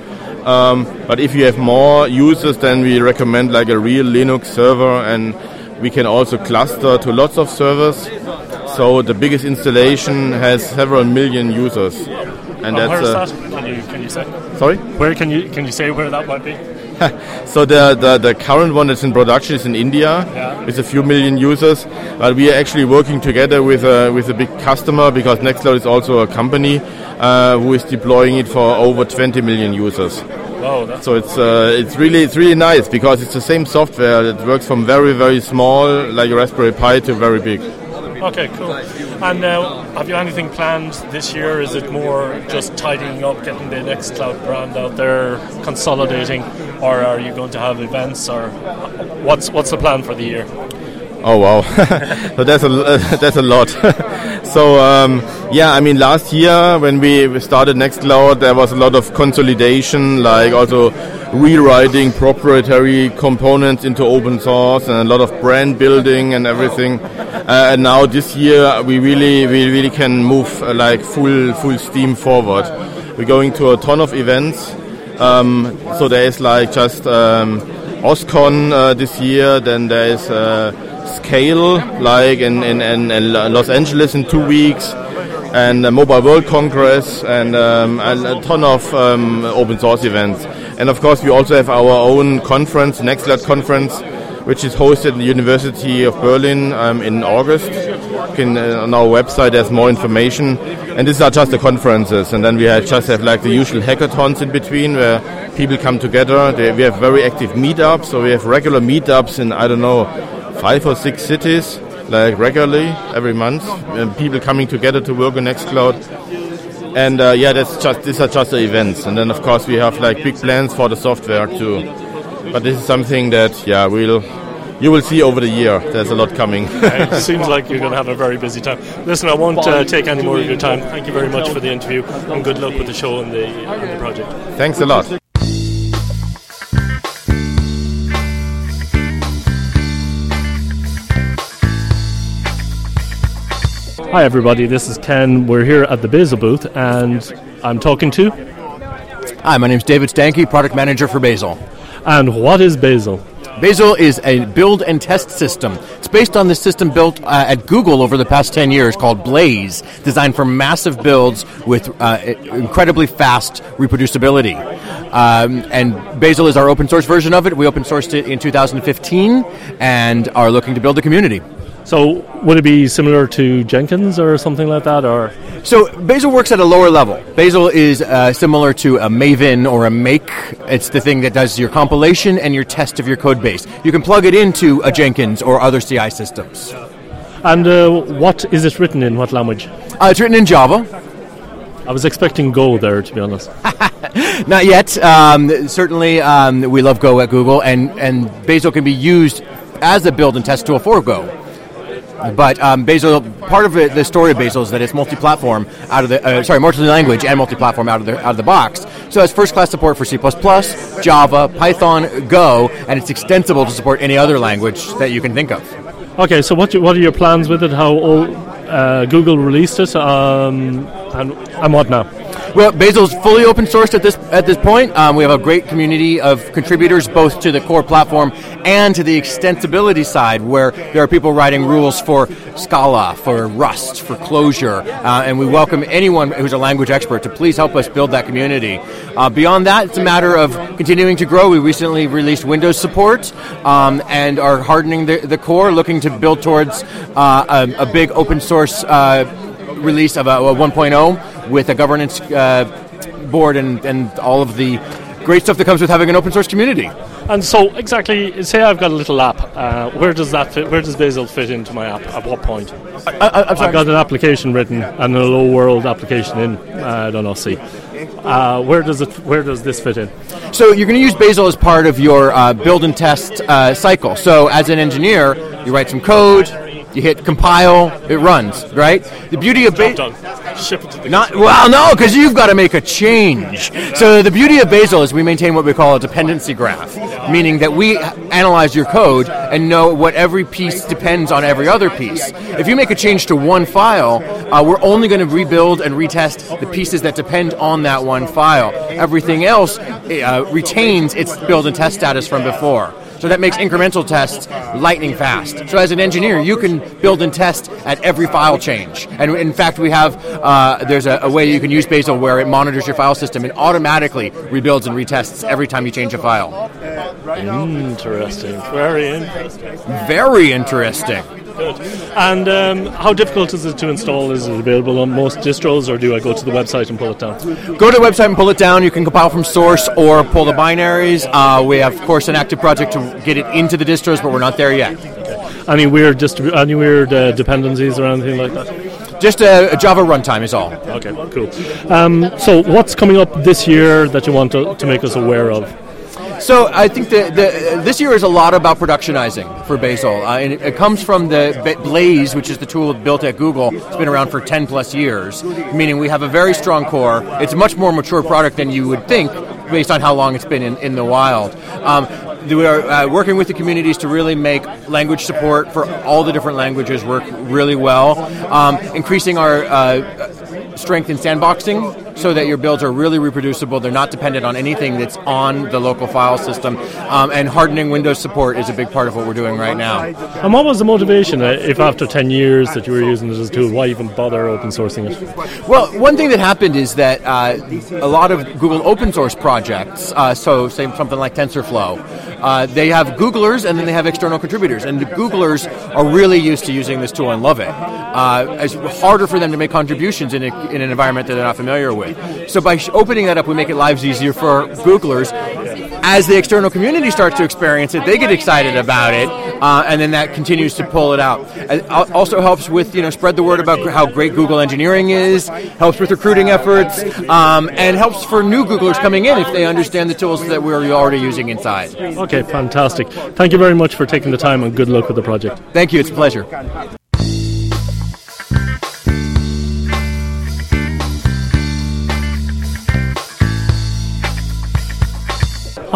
Um, but if you have more users, then we recommend like a real Linux server, and we can also cluster to lots of servers. So the biggest installation has several million users, and And that's where is that? Can you, can you say? sorry. Where can you can you say where that might be? So the, the, the current one that's in production is in India Yeah. with a few million users. But we are actually working together with a, with a big customer because Nextcloud is also a company uh, who is deploying it for over 20 million users. That's So it's uh, it's really it's really nice because it's the same software that works from very very small like a Raspberry Pi to very big. okay. Cool. And uh, have you anything planned this year? Is it more just tidying up, getting the next cloud brand out there, consolidating, or are you going to have events, or what's what's the plan for the year? Oh wow, so that's a that's a lot. so um, yeah, I mean last year when we started Nextcloud, there was a lot of consolidation, like also rewriting proprietary components into open source, and a lot of brand building and everything. Uh, and now this year we really we really can move uh, like full full steam forward. We're going to a ton of events. Um, so there is like just um, OSCON uh, this year, then there is uh, Scale like in, in, in, in Los Angeles in two weeks, and Mobile World Congress, and um, a, a ton of um, open source events. And of course, we also have our own conference, Nextcloud conference, which is hosted at the University of Berlin um, in August. Can, uh, on our website, there's more information. And these are just the conferences, and then we have just have like the usual hackathons in between where people come together. They, we have very active meetups, so we have regular meetups in I don't know five or six cities, like regularly every month. And people coming together to work on Nextcloud. And uh, yeah, that's just these are just the events, and then of course we have like big plans for the software too. But this is something that yeah we'll you will see over the year. There's a lot coming. it seems like you're going to have a very busy time. Listen, I won't uh, take any more of your time. Thank you very much for the interview, and good luck with the show and the, and the project. Thanks a lot. Hi, everybody. This is Ken. We're here at the Bazel booth, and I'm talking to. Hi, my name is David Stanke, product manager for Bazel. And what is Bazel? Bazel is a build and test system. It's based on the system built uh, at Google over the past 10 years called Blaze, designed for massive builds with uh, incredibly fast reproducibility. Um, and Bazel is our open source version of it. We open sourced it in 2015 and are looking to build a community. So, would it be similar to Jenkins or something like that, or? So, Bazel works at a lower level. Bazel is uh, similar to a Maven or a Make. It's the thing that does your compilation and your test of your code base. You can plug it into a Jenkins or other CI systems. And uh, what is it written in? What language? Uh, it's written in Java. I was expecting Go there, to be honest. Not yet. Um, certainly, um, we love Go at Google, and, and Bazel can be used as a build and test tool for Go. But um, Bazel, part of it, the story of Bazel is that it's multi-platform out of the uh, sorry, multi-language and multi-platform out of the out of the box. So it's first-class support for C++, Java, Python, Go, and it's extensible to support any other language that you can think of. Okay, so what what are your plans with it? How old, uh, Google released it, um, and, and what now? Well, Bazel's fully open sourced at this at this point. Um, we have a great community of contributors, both to the core platform and to the extensibility side, where there are people writing rules for Scala, for Rust, for Clojure, uh, and we welcome anyone who's a language expert to please help us build that community. Uh, beyond that, it's a matter of continuing to grow. We recently released Windows support um, and are hardening the, the, core, looking to build towards uh, a, a, big open source uh, release of a, a 1.0 with a governance uh, board and, and all of the great stuff that comes with having an open source community. And so, exactly, say I've got a little app. Uh, where does that fit? Where does Bazel fit into my app? At what point? I, have got an application written and a low World application in. Uh, I don't know. See, uh, where does it? Where does this fit in? So you're going to use Bazel as part of your uh, build and test uh, cycle. So as an engineer, you write some code you hit compile, it runs, right? The beauty of Bazel. Ship it to the not well, no, because you've got to make a change. So the beauty of Bazel is we maintain what we call a dependency graph, meaning that we analyze your code and know what every piece depends on every other piece. If you make a change to one file, uh, we're only going to rebuild and retest the pieces that depend on that one file. Everything else uh, retains its build and test status from before. So that makes incremental tests lightning fast. So as an engineer, you can build and test at every file change. And in fact, we have uh, there's a, a, way you can use Bazel where it monitors your file system and automatically rebuilds and retests every time you change a file. Interesting. Very interesting. Very interesting. Good. And um, how difficult is it to install? Is it available on most distros, or do I go to the website and pull it down? Go to the website and pull it down. You can compile from source or pull the binaries. Uh, we have, of course, an active project to get it into the distros, but we're not there yet. Okay. Any weird distribu- any weird uh, dependencies or anything like that? Just a, a, Java runtime is all. Okay, cool. Um, so, what's coming up this year that you want to, to make us aware of? So I think the, this year is a lot about productionizing for Bazel. Uh, and it, it, comes from the Blaze, which is the tool built at Google. It's been around for 10 plus years, meaning we have a very strong core. It's a much more mature product than you would think based on how long it's been in, in the wild. Um, we are uh, working with the communities to really make language support for all the different languages work really well, um, increasing our uh, strength in sandboxing so that your builds are really reproducible. They're not dependent on anything that's on the local file system. Um, and hardening Windows support is a big part of what we're doing right now. And what was the motivation, uh, if after 10 years that you were using this as a tool, why even bother open sourcing it? Well, one thing that happened is that uh, a lot of Google open source projects, uh, so say something like TensorFlow, uh, they have Googlers and then they have external contributors. And the Googlers are really used to using this tool and love it. Uh, it's harder for them to make contributions in, a, in an environment that they're not familiar with. So by opening that up, we make it lives easier for Googlers. As the external community starts to experience it, they get excited about it, uh, and then that continues to pull it out. It also helps with you know spread the word about how great Google engineering is, helps with recruiting efforts, um, and helps for new Googlers coming in if they understand the tools that we're already using inside. Okay, fantastic. Thank you very much for taking the time, and good luck with the project. Thank you. It's a pleasure.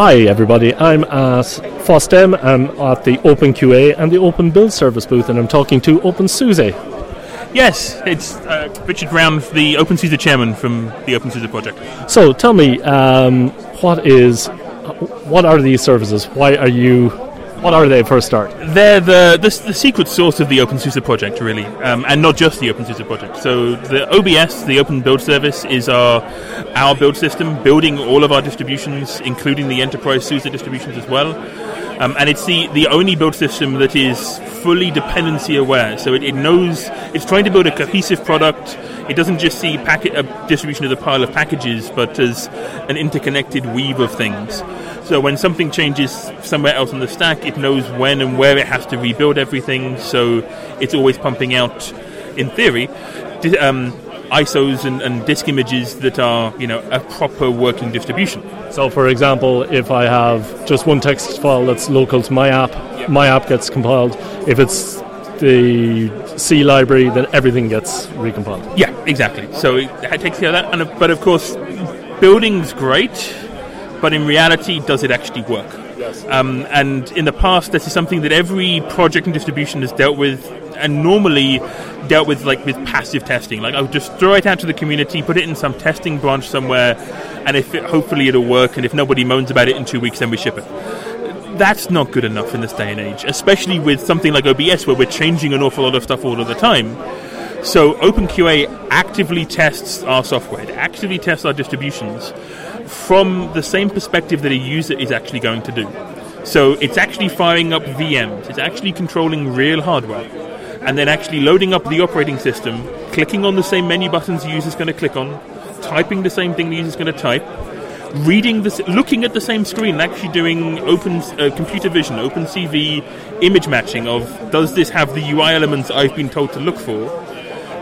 Hi everybody, I'm at FOSDEM, I'm at the OpenQA and the Open Build Service booth and I'm talking to OpenSUSE. Yes, it's uh, Richard Brown, the OpenSUSE chairman from the OpenSUSE project. So tell me, um, what is, what are these services? Why are you What are they for a start? They're the, the, the secret source of the OpenSUSE project, really, um, and not just the OpenSUSE project. So the OBS, the Open Build Service, is our our build system, building all of our distributions, including the enterprise SUSE distributions as well. Um, and it's the, the only build system that is fully dependency aware. So it, it knows it's trying to build a cohesive product. It doesn't just see packet, a distribution as a pile of packages, but as an interconnected weave of things. So when something changes somewhere else on the stack, it knows when and where it has to rebuild everything. So it's always pumping out, in theory, um, ISOs and, and disk images that are, you know, a proper working distribution. So, for example, if I have just one text file that's local to my app, my app gets compiled. If it's the C library, then everything gets recompiled. Yeah, exactly. So it, takes care of that. And, but of course, building's great, but in reality, does it actually work? Yes. Um, and in the past, this is something that every project and distribution has dealt with, and normally dealt with like with passive testing. Like I'll just throw it out to the community, put it in some testing branch somewhere, and if it, hopefully it'll work. And if nobody moans about it in two weeks, then we ship it. That's not good enough in this day and age, especially with something like OBS where we're changing an awful lot of stuff all of the time. So OpenQA actively tests our software, it actively tests our distributions from the same perspective that a user is actually going to do. So it's actually firing up VMs, it's actually controlling real hardware, and then actually loading up the operating system, clicking on the same menu buttons the user's going to click on, typing the same thing the user's going to type, reading this, looking at the same screen, and actually doing open uh, computer vision, open CV image matching of does this have the UI elements I've been told to look for,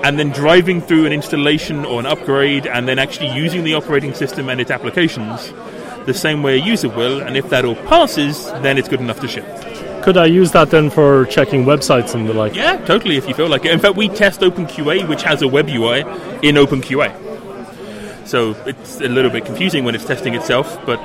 and then driving through an installation or an upgrade, and then actually using the operating system and its applications the same way a user will, and if that all passes, then it's good enough to ship. Could I use that then for checking websites and the like? Yeah, totally, if you feel like it. In fact, we test OpenQA, which has a web UI, in OpenQA. So it's a little bit confusing when it's testing itself, but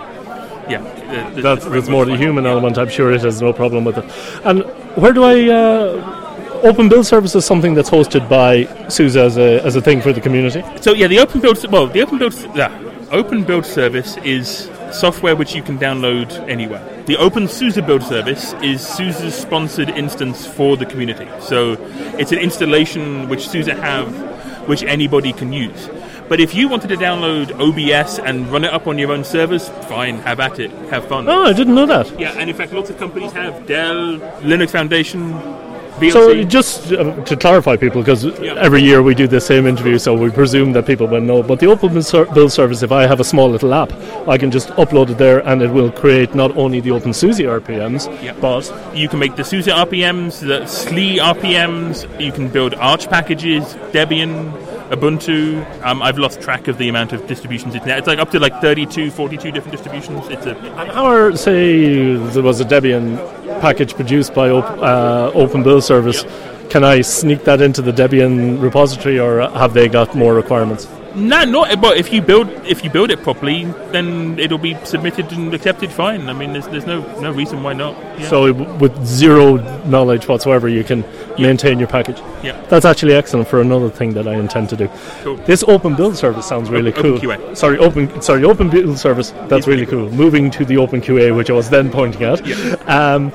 yeah. the- the- That's, the that's more the human element. I'm sure it has no problem with it. And where do I? Uh, Open Build Service is something that's hosted by SUSE as a as a thing for the community. So yeah, the open build well, the open build yeah, open build service is software which you can download anywhere. The Open SUSE build service is SUSE's sponsored instance for the community. So it's an installation which SUSE have, which anybody can use. But if you wanted to download OBS and run it up on your own servers, fine, have at it, have fun. Oh, I didn't know that. Yeah, and in fact, lots of companies have Dell, Linux Foundation, VLC. So just uh, to clarify, people, because every year we do the same interview, so we presume that people will know. But the Open Build Build Service, if I have a small little app, I can just upload it there, and it will create not only the OpenSUSE RPMs, Yeah. but you can make the SUSE RPMs, the SLE RPMs. You can build Arch packages, Debian, Ubuntu. Um, I've lost track of the amount of distributions it's now. It's like up to like 32, 42 different distributions. It's a how are say there was a Debian package produced by op- uh, Open Build Service? Can I sneak that into the Debian repository, or have they got more requirements? No, not. But if you build if you build it properly, then it'll be submitted and accepted fine. I mean, there's, there's no no reason why not. Yeah. So with zero knowledge whatsoever, you can maintain your package. Yeah. That's actually excellent for another thing that I intend to do. Cool. This open build service sounds really Open cool. QA. Sorry, open sorry, open build service. That's really cool. Moving to the open QA, which I was then pointing at. Yeah. Um,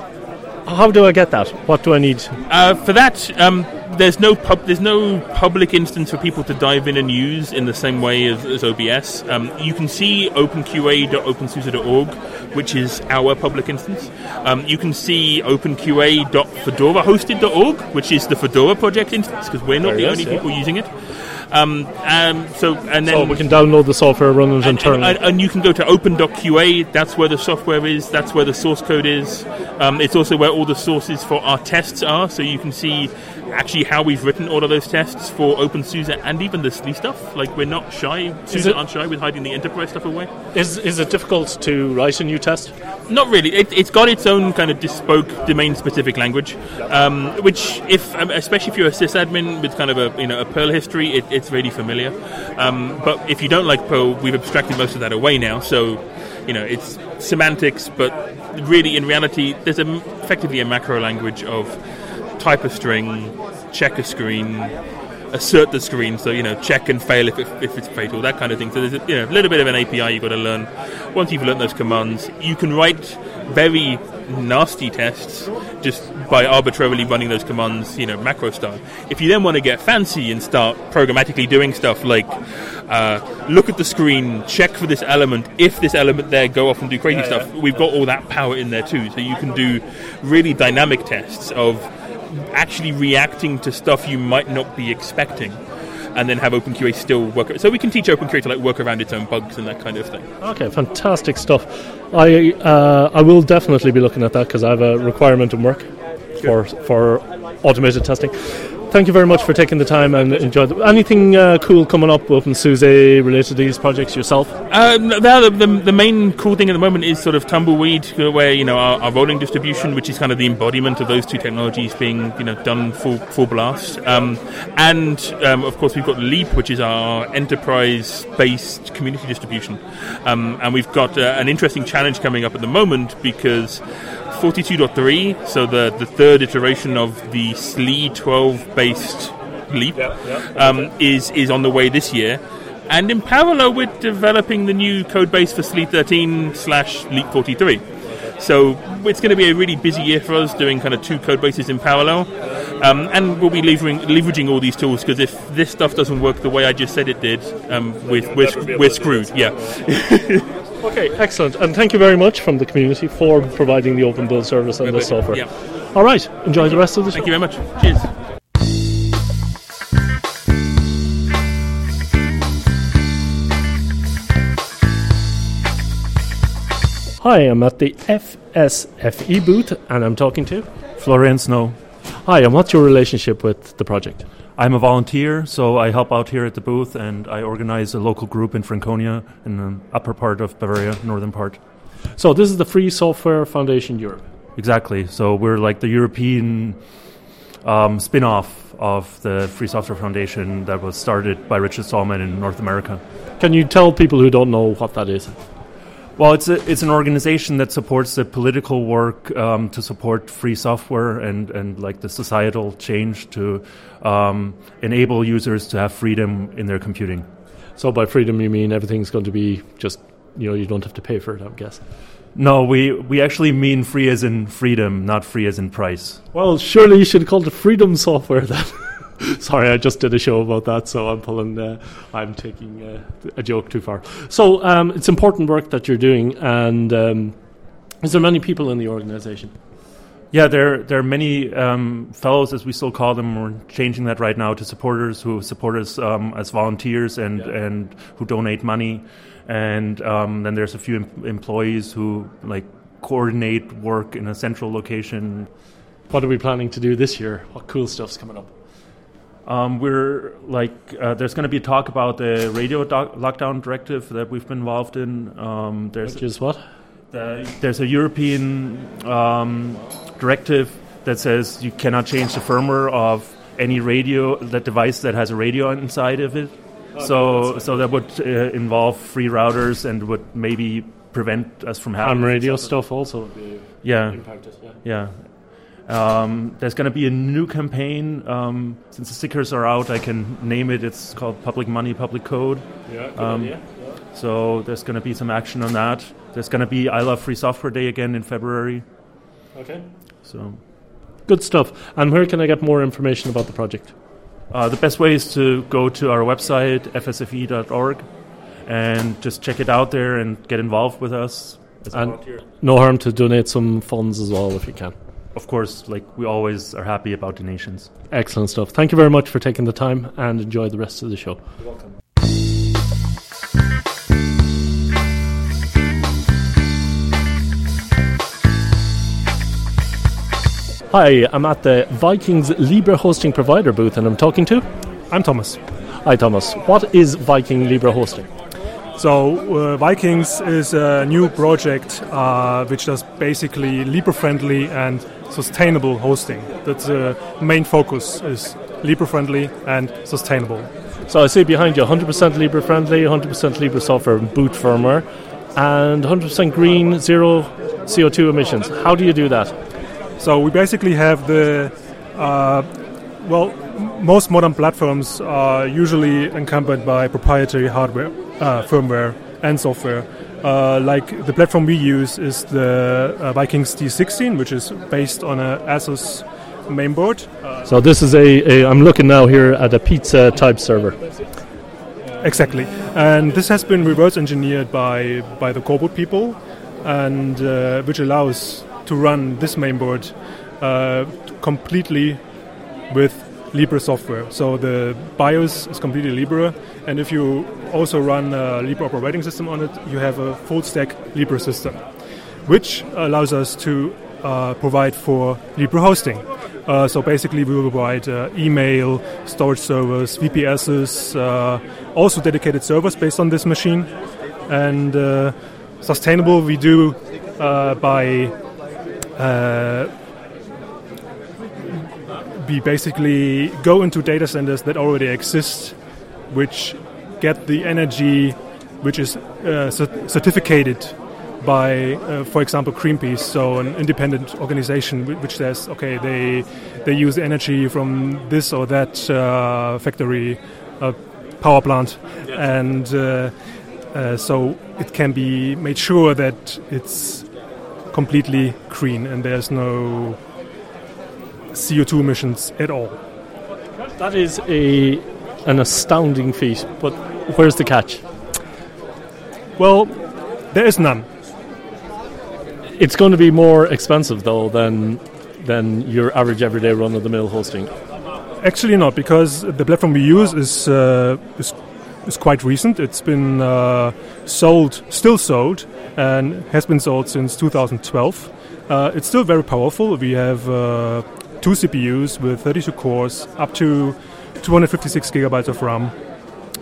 how do I get that? What do I need? Uh, for that, um, there's no pub, there's no public instance for people to dive in and use in the same way as, as OBS. Um, you can see openqa.opensuse.org, which is our public instance. Um, you can see openqa.fedorahosted.org, which is the Fedora project instance, because we're not the only yeah. people using it. Um, um, so and then So we can download the software, run it and, internally. and, and you can go to open.qa, that's where the software is, that's where the source code is. Um, it's also where all the sources for our tests are, so you can see actually how we've written all of those tests for OpenSUSE and even the SLE stuff. Like, we're not shy, SUSE it- aren't shy with hiding the enterprise stuff away. is is it difficult to write a new test? Not really. It, it's got its own kind of bespoke domain-specific language, um, which, if um, especially if you're a sysadmin with kind of a you know a Perl history, it, it's really familiar. Um, but if you don't like Perl, we've abstracted most of that away now. So, you know, it's semantics, but really, in reality, there's a, effectively a macro language of type a string, check a screen, assert the screen. So you know, check and fail if, if it's fatal, that kind of thing. So there's a you know, a little bit of an API you've got to learn. Once you've learned those commands, you can write very nasty tests just by arbitrarily running those commands, you know, macro style. If you then want to get fancy and start programmatically doing stuff like uh, look at the screen, check for this element, if this element there, go off and do crazy Yeah, stuff, yeah. we've got all that power in there too. So you can do really dynamic tests of actually reacting to stuff you might not be expecting. And then have OpenQA still work. So we can teach OpenQA to like work around its own bugs and that kind of thing. Okay, fantastic stuff. I uh, I will definitely be looking at that because I have a requirement in work for for automated testing. Thank you very much for taking the time and enjoy. The, anything uh, cool coming up with OpenSUSE related to these projects yourself? Um, the, the, the main cool thing at the moment is sort of Tumbleweed, uh, where you know our, our rolling distribution, which is kind of the embodiment of those two technologies being you know done full full blast, um, and um, of course we've got Leap, which is our enterprise-based community distribution, um, and we've got uh, an interesting challenge coming up at the moment because 42.3, so the, the third iteration of the SLE 12 based Leap, um, is, is on the way this year. And in parallel, we're developing the new code base for SLE 13 slash Leap 43. So it's going to be a really busy year for us doing kind of two code bases in parallel. Um, and we'll be leveraging, leveraging all these tools because if this stuff doesn't work the way I just said it did, um, we're, we're, we're screwed. Yeah. Okay, excellent. And thank you very much from the community for providing the open build service and the software. Yeah. All right, enjoy the rest of the show. Thank you very much. Cheers. Hi, I'm at the FSFE booth and I'm talking to Florian Snow. Hi, and what's your relationship with the project? I'm a volunteer, so I help out here at the booth and I organize a local group in Franconia in the upper part of Bavaria, northern part. So, this is the Free Software Foundation Europe. Exactly. So, we're like the European um, spin off of the Free Software Foundation that was started by Richard Stallman in North America. Can you tell people who don't know what that is? Well, it's a, it's an organization that supports the political work um, to support free software and, and like the societal change to um, enable users to have freedom in their computing. So, by freedom, you mean everything's going to be just, you know, you don't have to pay for it, I guess. No, we, we actually mean free as in freedom, not free as in price. Well, surely you should call it freedom software then. Sorry, I just did a show about that, so I'm pulling. Uh, I'm taking uh, a joke too far. So um, it's important work that you're doing, and um, is there many people in the organisation? Yeah, there there are many um, fellows, as we still call them. We're changing that right now to supporters who support us um, as volunteers and Yeah. and who donate money, and um, then there's a few em- employees who like coordinate work in a central location. What are we planning to do this year? What cool stuff's coming up? Um, we're like, uh, there's going to be a talk about the radio doc- lockdown directive that we've been involved in. Um, there's Which is what? The, there's a European um, directive that says you cannot change the firmware of any radio, that device that has a radio inside of it. so, so that would uh, involve free routers and would maybe prevent us from having Ham radio stuff also would be Yeah, impacted, yeah. yeah. Um, there's going to be a new campaign. Um, since the stickers are out, I can name it. It's called Public Money, Public Code. Yeah, good Um, idea. So there's going to be some action on that. There's going to be I Love Free Software Day again in February. Okay. So Good stuff. And where can I get more information about the project? uh, the best way is to go to our website fsfe.org and just check it out there and get involved with us as And volunteer. no harm to donate some funds as well if you can. Of course, like we always are happy about donations. Excellent stuff. Thank you very much for taking the time and enjoy the rest of the show. You're welcome. Hi, I'm at the Vikings Libre hosting provider booth and I'm talking to. I'm Thomas. Hi, Thomas. What is Viking Libre hosting? So, uh, Vikings is a new project uh, which does basically Libre friendly and sustainable hosting. That's the main focus is Libre friendly and sustainable. So I see behind you 100% Libre friendly, 100% Libre software boot firmware, and 100% green, zero CO2 emissions. How do you do that? So we basically have the uh, well, m- most modern platforms are usually encumbered by proprietary hardware, uh, firmware, and software. Uh, like the platform we use is the uh, Vikings D16, which is based on a ASUS mainboard. So this is a, a. I'm looking now here at a pizza type server. Exactly, and this has been reverse engineered by by the Coreboot people, and uh, which allows to run this mainboard uh, completely with Libre software. So the BIOS is completely Libre, and if you also run a Libre operating system on it, you have a full stack Libre system, which allows us to uh, provide for Libre hosting. Uh, so basically, we will provide uh, email, storage servers, VPSs, uh, also dedicated servers based on this machine. And uh, sustainable, we do uh, by we basically go into data centers that already exist, which get the energy which is uh, certificated by, uh, for example, Greenpeace, so an independent organization which says, okay, they they use energy from this or that uh, factory, uh, power plant, and uh, uh, so it can be made sure that it's completely green and there's no CO2 emissions at all. That is a an astounding feat. But where's the catch? Well, there is none. It's going to be more expensive though than than your average everyday run of the mill hosting. Actually, not because the platform we use is uh, is, is quite recent. It's been uh, sold, still sold, and has been sold since 2012. Uh, it's still very powerful. We have uh, two CPUs with 32 cores, up to 256 gigabytes of RAM.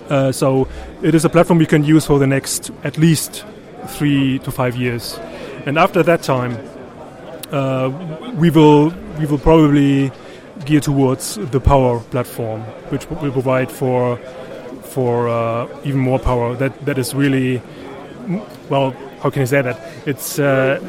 Uh, so it is a platform you can use for the next at least three to five years, and after that time, uh, we will we will probably gear towards the power platform, which will provide for for uh, even more power. That that is really well. How can I say that? It's uh,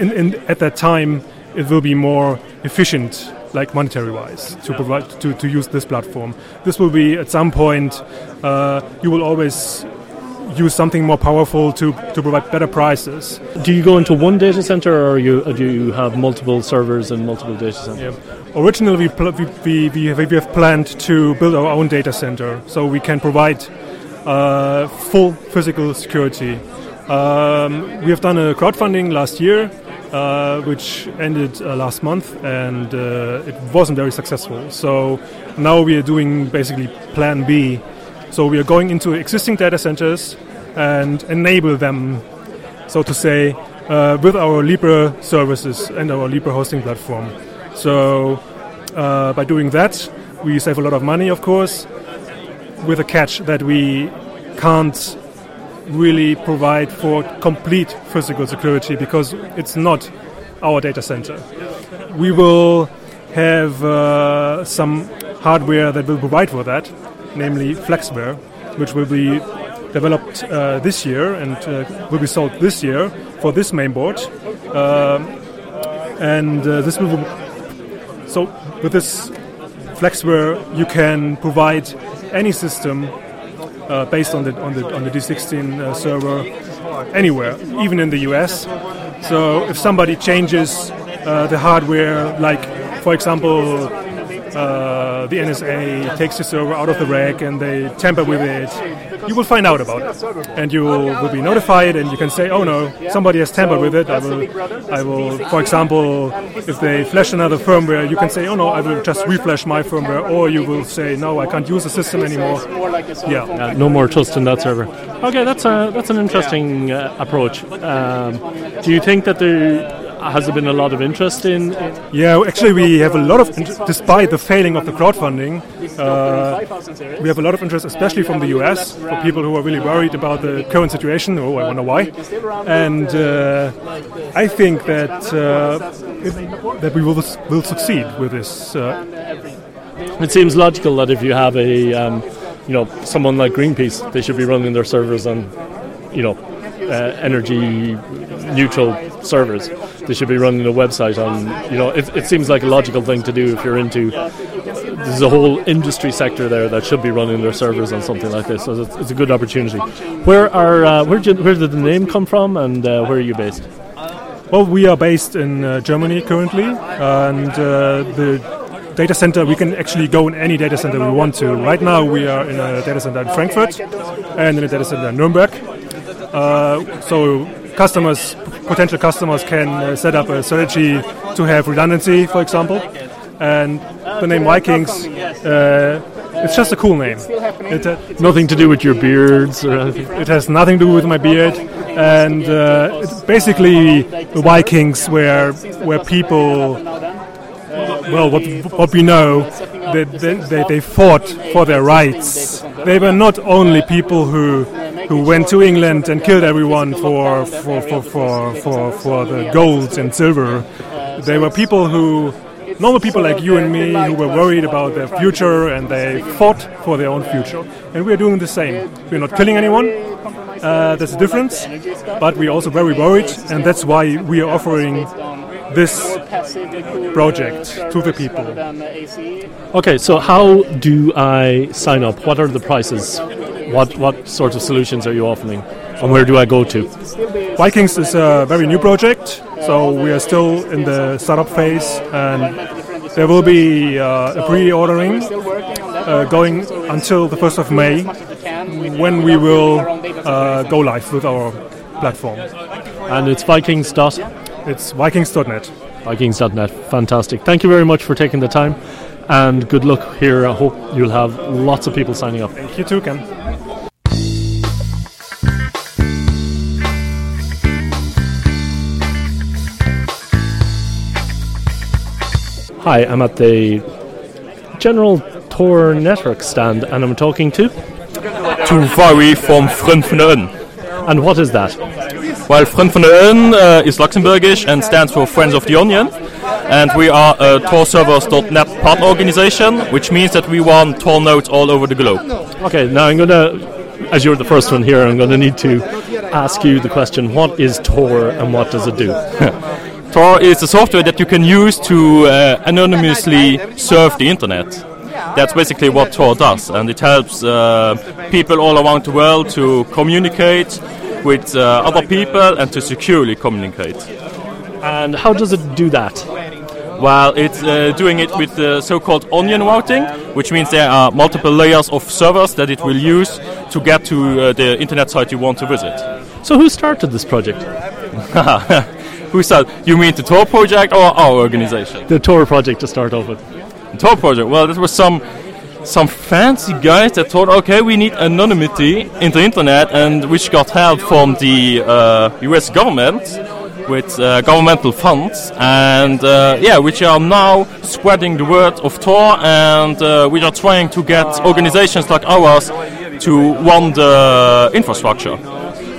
in, in, at that time it will be more efficient, like monetary wise, to provide to, to use this platform. This will be at some point. Uh, you will always use something more powerful to, to provide better prices. Do you go into one data center, or you do you have multiple servers in multiple data centers? Yeah. Originally, we, pl- we, we, we, have, we have planned to build our own data center so we can provide uh, full physical security. Um, we have done a crowdfunding last year, uh, which ended uh, last month, and uh, it wasn't very successful. So now we are doing basically Plan B. So we are going into existing data centers and enable them, so to say, uh, with our Libre services and our Libre hosting platform. So uh, by doing that, we save a lot of money, of course, with a catch that we can't really provide for complete physical security because it's not our data center. We will have uh, some hardware that will provide for that, namely Flexware, which will be developed uh, this year and uh, will be sold this year for this mainboard. Um, and uh, this will so with this Flexware you can provide any system uh, based on the on the on the D16 uh, server anywhere, even in the US. So if somebody changes uh, the hardware, like for example, uh, the NSA takes the server out of the rack and they tamper with it, you will find out about it, and you will, will be notified, and you can say, "Oh no, somebody has tampered with it." I will, I will, for example, if they flash another firmware, you can say, "Oh no, I will just reflash my firmware," or you will say, "No, I can't use the system anymore." Yeah, Uh, no more trust in that server. Okay, that's a that's an interesting uh, approach. Um, do you think that there has there been a lot of interest in? in Yeah, actually, we have a lot of, despite the failing of the crowdfunding, uh, we have a lot of interest, especially from the US, for people who are really worried about the current situation. Oh, I wonder why. And uh, I think that uh, it, that we will will succeed with this. Uh, It seems logical that if you have a, um, you know, someone like Greenpeace, they should be running their servers on, you know, uh, energy neutral servers. They should be running a website on, you know, it, it seems like a logical thing to do if you're into there's a whole industry sector there that should be running their servers on something like this. So it's, it's a good opportunity. Where are uh, where, did, where did the name come from, and uh, where are you based? Well, we are based in uh, Germany currently, and uh, the data center we can actually go in any data center we want to. Right now, we are in a data center in Frankfurt and in a data center in Nuremberg. Uh, so customers, potential customers, can uh, set up a strategy to have redundancy, for example. And the name Vikings, uh, it's just a cool name. It, uh, Nothing to do with your beards or anything. it has nothing to do with my beard, and uh, basically the Vikings, were where people, well, what what we know, they, they, they fought for their rights. They were not only people who who went to England and killed everyone for for for for for, for the gold and silver. They were people who. Normal people like you and me who were worried about their future and they fought for their own future. And we are doing the same. We're not killing anyone, uh, there's a difference, but we're also very worried, and that's why we are offering this project to the people. Okay, so how do I sign up? What are the prices? What what sorts of solutions are you offering, and where do I go to? Vikings is a very new project, so we are still in the startup phase, and there will be uh, a pre-ordering uh, going until the 1st of May, when we will uh, go live with our platform. And it's Vikings dot. It's Vikings.net. Vikings.net. Fantastic. Thank you very much for taking the time, and good luck here. I hope you'll have lots of people signing up. Thank you too, Ken. Hi, I'm at the General Tor Network stand, and I'm talking to. To Vary from Frënn vun der And what is that? Well, Frënn vun der uh, is Luxembourgish and stands for Friends of the Onion. And we are a TorServers.net partner organization, which means that we run Tor nodes all over the globe. Okay, now I'm going to, as you're the first one here, I'm going to need to ask you the question what is Tor and what does it do? Tor is a software that you can use to uh, anonymously surf the internet. That's basically what Tor does, and it helps uh, people all around the world to communicate with uh, other people and to securely communicate. And how does it do that? Well, it's uh, doing it with the so-called onion routing, which means there are multiple layers of servers that it will use to get to uh, the internet site you want to visit. So, who started this project? Who said? You mean the Tor project or our organization? The Tor project to start off with. The Tor project. Well, this was some some fancy guys that thought, okay, we need anonymity in the internet, and which got help from the uh, U.S. government with uh, governmental funds, and uh, yeah, which are now spreading the word of Tor, and uh, we are trying to get organizations like ours to run the infrastructure.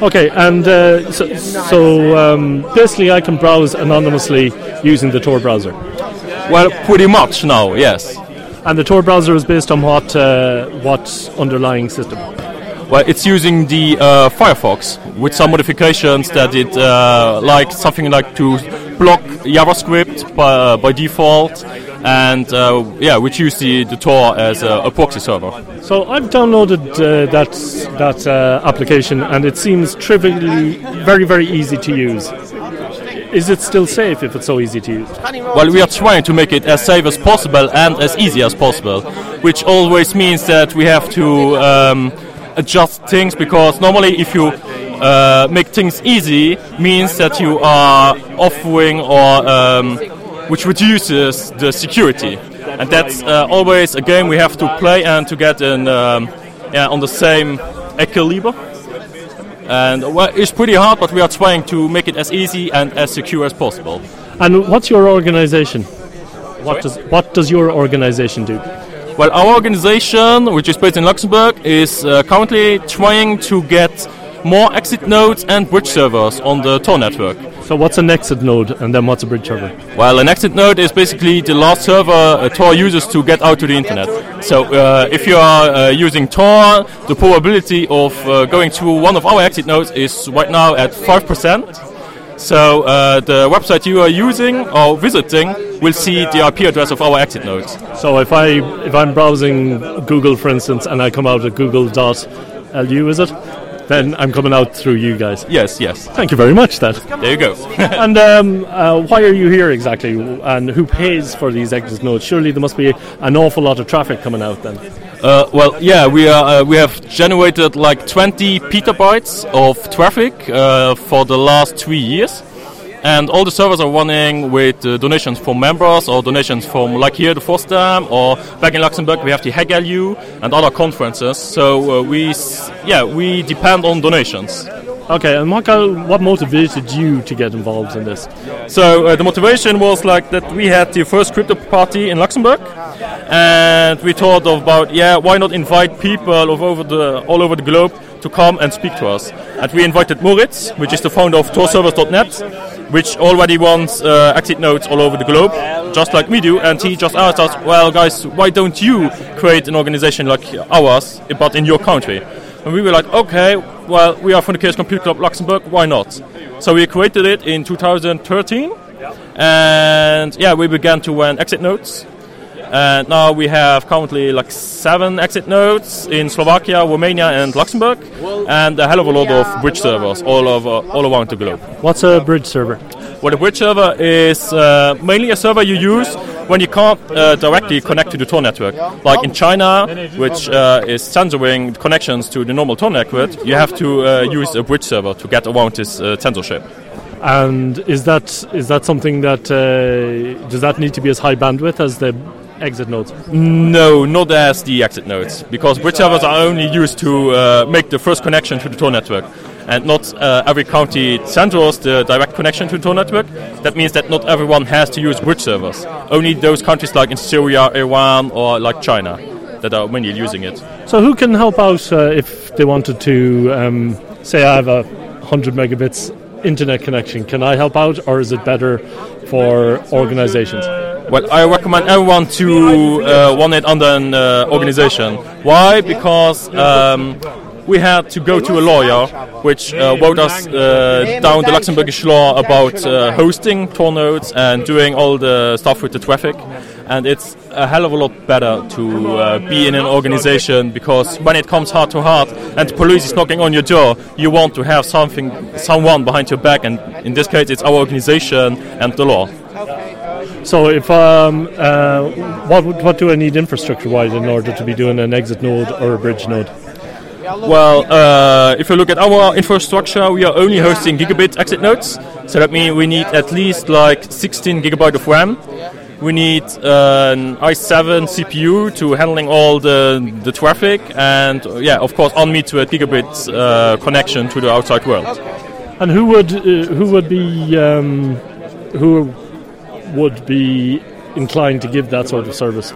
Okay, and uh, so, so um, basically, I can browse anonymously using the Tor browser. Well, pretty much now, yes. And the Tor browser is based on what uh, what underlying system? Well, it's using the uh, Firefox with some modifications that it uh, like something like to block JavaScript by, by default, and uh, yeah, which use the, the Tor as a, a proxy server. So I've downloaded uh, that that uh, application, and it seems trivially very very easy to use. Is it still safe if it's so easy to use? Well, we are trying to make it as safe as possible and as easy as possible, which always means that we have to um, adjust things because normally if you uh, make things easy means that you are offering or um, which reduces the security and that's uh, always a game we have to play and to get in um, yeah, on the same equilibre and well, it's pretty hard but we are trying to make it as easy and as secure as possible And what's your organization? What does what does your organization do? Well, our organization, which is based in Luxembourg, is uh, currently trying to get more exit nodes and bridge servers on the Tor network. So, what's an exit node, and then what's a bridge server? Well, an exit node is basically the last server uh, Tor uses to get out to the internet. So, uh, if you are uh, using Tor, the probability of uh, going to one of our exit nodes is right now at 5%. So uh, the website you are using or visiting will see the IP address of our exit nodes. So if I if I'm browsing Google, for instance, and I come out at google.lu, is it? Then I'm coming out through you guys. Yes, yes. Thank you very much, then. There you go. and um, uh, why are you here exactly? And who pays for these exit nodes? Surely there must be an awful lot of traffic coming out then. Uh, well, yeah, we are. Uh, we have generated like 20 petabytes of traffic uh, for the last three years, and all the servers are running with uh, donations from members or donations from, like here, the FOSDEM, or back in Luxembourg we have the HackLU and other conferences. So uh, we, yeah, we depend on donations. Okay, and got- what motivated you to get involved in this? So uh, the motivation was like that we had the first crypto party in Luxembourg, and we thought about yeah, why not invite people over the all over the globe to come and speak to us. And we invited Moritz, which is the founder of TorServers.net, which already runs uh, exit nodes all over the globe, just like we do. And he just asked us, well, guys, why don't you create an organization like ours, but in your country? And we were like, okay, well, we are from the Chaos Computer Club Luxembourg, why not? So we created it in 2013, and yeah, we began to run exit nodes. And now we have currently like seven exit nodes in Slovakia, Romania, and Luxembourg, and a hell of a lot of bridge servers all over, all around the globe. What's a bridge server? Well, a bridge server is uh, mainly a server you use when you can't uh, directly connect to the Tor network. Like in China, which uh, is censoring connections to the normal Tor network, you have to uh, use a bridge server to get around this uh, censorship. And is that is that something that uh, does that need to be as high bandwidth as the exit nodes? No, not as the exit nodes, because bridge servers are only used to uh, make the first connection to the Tor network. And not uh, every county censors the direct connection to the Tor network. That means that not everyone has to use bridge servers. Only those countries like in Syria, Iran, or like China that are mainly using it. So who can help out uh, if they wanted to um, say I have a 100 megabits internet connection? Can I help out, or is it better for organizations? Well, I recommend everyone to uh, under an uh, organization. Why? Because um, we had to go to a lawyer, which uh, wrote us uh, down the Luxembourgish law about uh, hosting nodes and doing all the stuff with the traffic. And it's a hell of a lot better to uh, be in an organization because when it comes heart to heart and the police is knocking on your door, you want to have something, someone behind your back. And in this case, it's our organization and the law. So if um, uh, what what do I need infrastructure wise in order to be doing an exit node or a bridge node? Well, uh, if you look at our infrastructure, we are only hosting gigabit exit nodes. So that means we need at least like 16 gigabyte of RAM. We need uh, an i7 CPU to handling all the the traffic, and yeah, of course, on me to a gigabit uh, connection to the outside world. And who would uh, who would be um, who would be inclined to give that sort of service?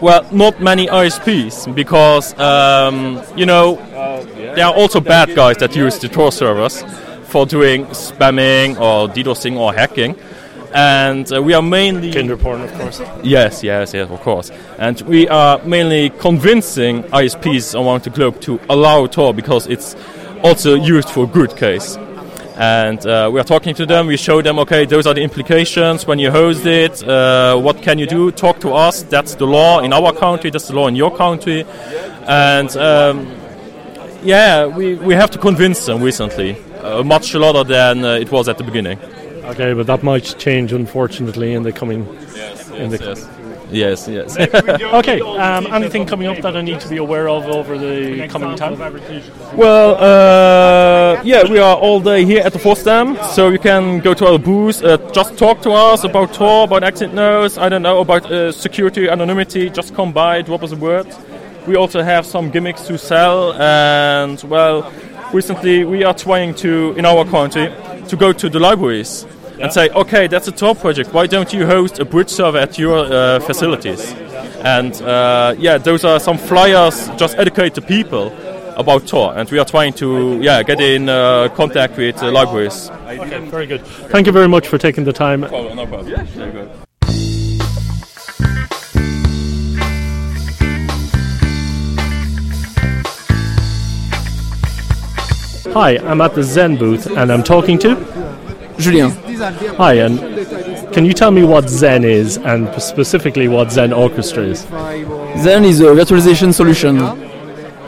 Well, not many ISPs because um, you know there are also bad guys that use the Tor servers for doing spamming or DDoSing or hacking, and uh, we are mainly Kinder porn, of course. Yes, yes, yes, of course. And we are mainly convincing ISPs around the globe to allow Tor because it's also used for good case. And uh, we are talking to them. We show them, okay, those are the implications when you host it. Uh, what can you do? Talk to us. That's the law in our country. That's the law in your country. And um, yeah, we, we have to convince them recently, uh, much louder than uh, it was at the beginning. Okay, but that might change, unfortunately, in the coming. in the Yes, yes. okay, um, anything coming up that I need to be aware of over the coming time? Well, uh, yeah, we are all day here at the FOSDEM, so you can go to our booth, uh, just talk to us about Tor, about exit nodes, I don't know, about uh, security, anonymity, just come by, drop us a word. We also have some gimmicks to sell, and well, recently we are trying to, in our country, to go to the libraries and say, okay, that's a Tor project, why don't you host a bridge server at your uh, facilities? And uh, yeah, those are some flyers, just educate the people about Tor, and we are trying to yeah get in uh, contact with uh, libraries. Okay, very good. Thank you very much for taking the time. No problem. No problem. Yeah, very good. Hi, I'm at the Xen booth and I'm talking to. Julien. Hi, and can you tell me what Xen is, and specifically what Xen Orchestra is? Xen is a virtualization solution,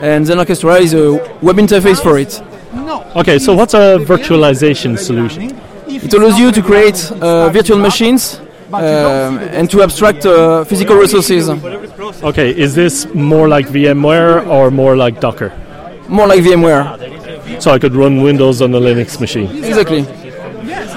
and Xen Orchestra is a web interface for it. Okay, so what's a virtualization solution? It allows you to create uh, virtual machines um, and to abstract uh, physical resources. Okay, is this more like VMware or more like Docker? More like VMware. So I could run Windows on a Linux machine. Exactly.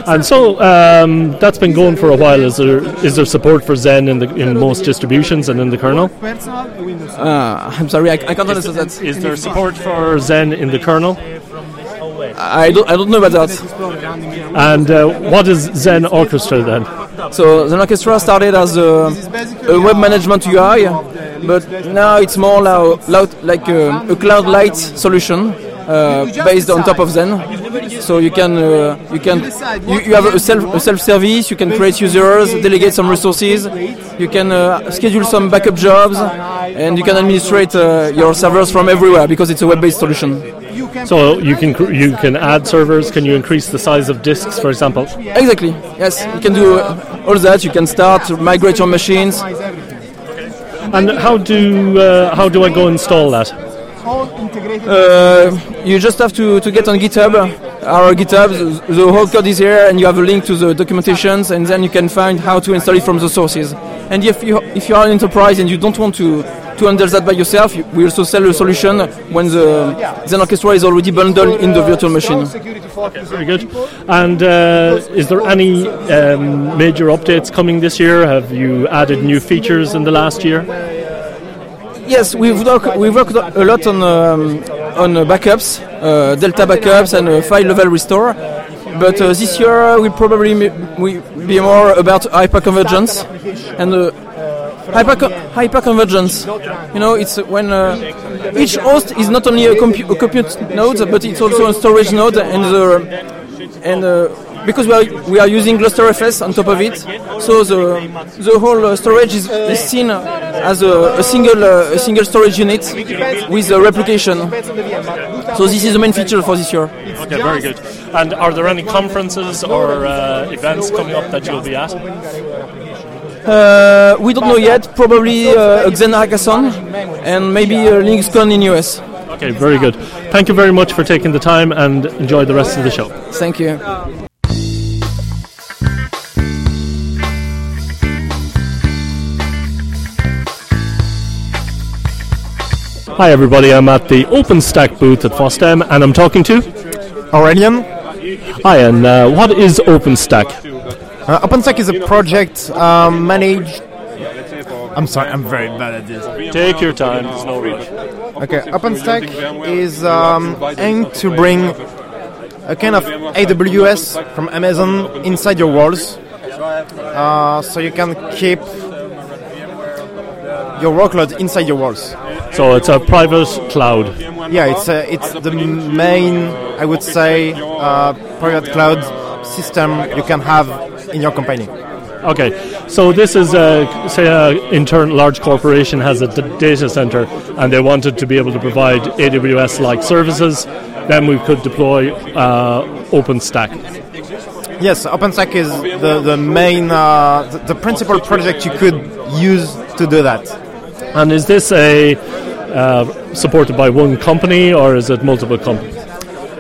And so um, that's been going for a while. Is there is there support for Xen in the in most distributions and in the kernel? Uh, I'm sorry, I, I can't understand that. Is there support for Xen in the kernel? I don't, I don't know about that. And uh, what is Xen Orchestra then? So Xen Orchestra started as a, a web management UI, but now it's more lo- lo- like a, a cloud light solution based on top of Xen. So you can uh, you can you, you have a self a self service. You can create users, delegate some resources. You can uh, schedule some backup jobs, and you can administrate uh, your servers from everywhere because it's a web based solution. So you can cr- you can add servers. Can you increase the size of disks, for example? Exactly. Yes, you can do uh, all that. You can start to migrate your machines. And how do uh, how do I go install that? Uh, you just have to, to get on GitHub. Our GitHub, the, the whole code is here, and you have a link to the documentations, and then you can find how to install it from the sources. And if you if you are an enterprise and you don't want to to handle that by yourself, you- we also sell a solution when the Xen Orchestra is already bundled in the virtual machine. Very good. And uh, is there any um, major updates coming this year? Have you added new features in the last year? Yes, we've worked, we've worked a lot on um, on uh, backups, uh, Delta backups, and uh, file level restore. But uh, this year will probably we be more about hyperconvergence and uh, hyper hyperconvergence. You know, it's when uh, each host is not only a, compu- a compute node, but it's also a storage node, and the and uh, because we are we are using GlusterFS on top of it, so the the whole uh, storage is, is seen as a, a single uh, a single storage unit with a replication. So this is the main feature for this year. Okay, very good. And are there any conferences or uh, events coming up that you'll be at? Uh, we don't know yet. Probably uh, a Xen Hackathon and maybe a LinuxCon in US. Okay, very good. Thank you very much for taking the time and enjoy the rest of the show. Thank you. Hi, everybody. I'm at the OpenStack booth at FOSDEM and I'm talking to Aurelian. Hi, and uh, what is OpenStack? Uh, OpenStack is a project um, managed. I'm sorry, I'm very bad at this. Take your time, there's no rush. Okay, OpenStack is um, aimed to bring a kind of AWS from Amazon inside your walls, uh, so you can keep your workload inside your walls. So it's a private cloud. Yeah, it's uh, it's the main, I would say, uh, private cloud system you can have in your company. Okay, so this is a, say a intern large corporation has a d- data center and they wanted to be able to provide AWS like services, then we could deploy uh, OpenStack. Yes, OpenStack is the, the main, uh, the, the principal project you could use to do that. And is this a uh, supported by one company or is it multiple companies?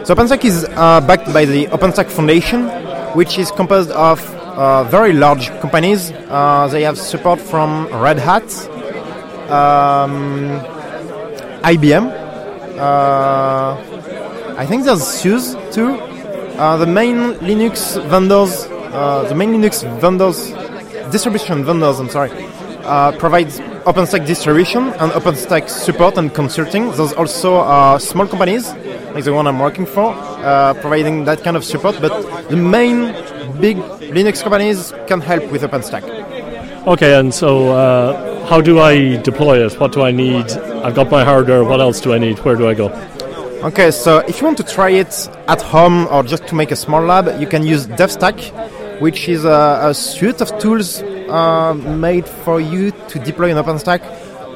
So OpenStack is uh, backed by the OpenStack Foundation, which is composed of uh, very large companies. Uh, they have support from Red Hat, um, IBM. Uh, I think there's SUSE too. Uh, the main Linux vendors, the main Linux vendors, distribution vendors. I'm sorry, uh, provides OpenStack distribution and OpenStack support and consulting. There's also uh, small companies like the one I'm working for, uh, providing that kind of support. But the main big Linux companies can help with OpenStack. Okay, and so uh, how do I deploy it? What do I need? I've got my hardware. What else do I need? Where do I go? Okay, so if you want to try it at home or just to make a small lab, you can use DevStack, which is a, a suite of tools uh, made for you to deploy an OpenStack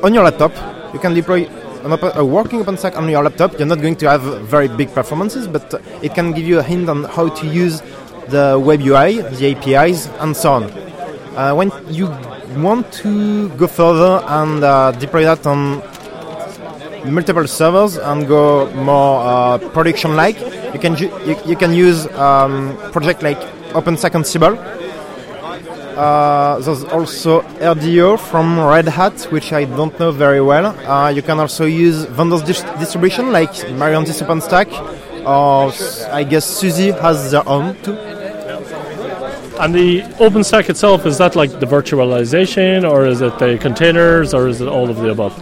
on your laptop. You can deploy a working OpenStack on your laptop. You're not going to have very big performances, but it can give you a hint on how to use the web UI, the APIs, and so on. Uh, when you want to go further and uh, deploy that on multiple servers and go more uh, production-like, you can ju- you, you can use um, project like OpenStack Ansible. Uh, there's also RDO from Red Hat, which I don't know very well. Uh, you can also use vendors dis- distribution like Mirantis OpenStack, or I guess SUSE has their own too. And the OpenStack itself, is that like the virtualization, or is it the containers, or is it all of the above?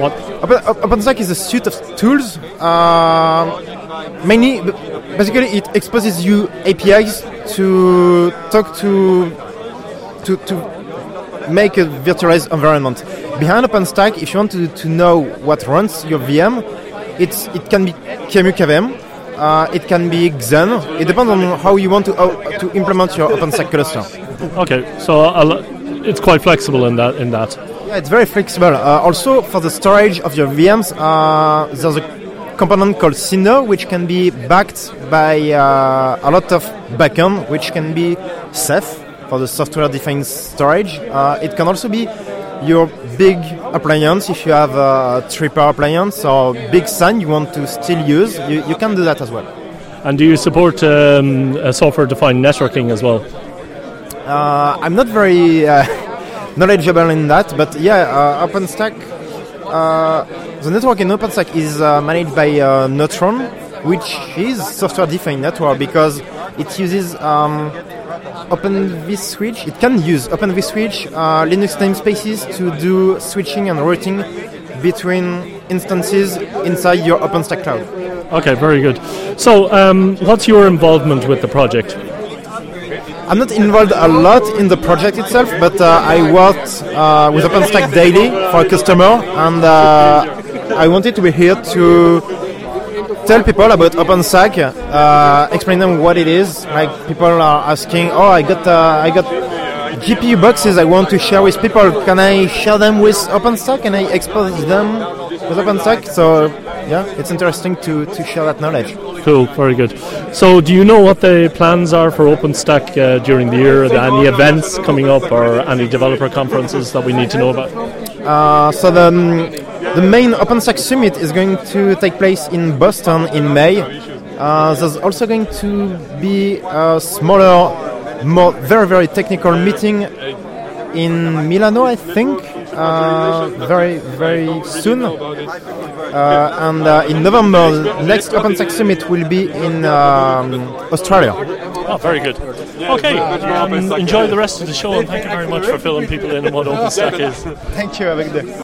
What? Open, Op- OpenStack is a suite of tools. Uh, mainly, basically, it exposes you APIs to talk to to to make a virtualized environment. Behind OpenStack, if you want to, to know what runs your VM, it's it can be QEMU KVM, uh, it can be Xen. It depends on how you want to how, to implement your OpenStack cluster. Okay, so I'll, it's quite flexible in that. In that. Yeah, it's very flexible. Uh, also, for the storage of your VMs, uh, there's a component called Cinder, which can be backed by uh, a lot of backend, which can be Ceph for the software-defined storage. Uh, it can also be your big appliance if you have a triple appliance or big SAN you want to still use. You, you can do that as well. And do you support um, software-defined networking as well? Uh, I'm not very uh, knowledgeable in that, but yeah, uh, OpenStack, uh, the network in OpenStack is uh, managed by uh, Neutron, which is software-defined network because it uses um, Open vSwitch. It can use Open vSwitch uh, Linux namespaces to do switching and routing between instances inside your OpenStack cloud. Okay, very good. So, um, what's your involvement with the project? I'm not involved a lot in the project itself, but uh, I worked uh, with OpenStack daily for a customer, and uh, I wanted to be here to tell people about OpenStack, uh, explain them what it is. Like people are asking, "Oh, I got uh, I got GPU boxes I want to share with people. Can I share them with OpenStack? Can I expose them with OpenStack?" So yeah, it's interesting to to share that knowledge. Cool, very good. So, do you know what the plans are for OpenStack uh, during the year? Any events coming up or any developer conferences that we need to know about? Uh, so the, um, the main OpenStack summit is going to take place in Boston in May. Uh, there's also going to be a smaller, more very very technical meeting in Milano, I think, uh, very very soon. Uh, and uh, in November, next OpenStack summit will be in um, Australia. Oh, very good. Okay, um, enjoy the rest of the show and thank you very much for filling people in on what OpenStack is. Thank you, avec deux.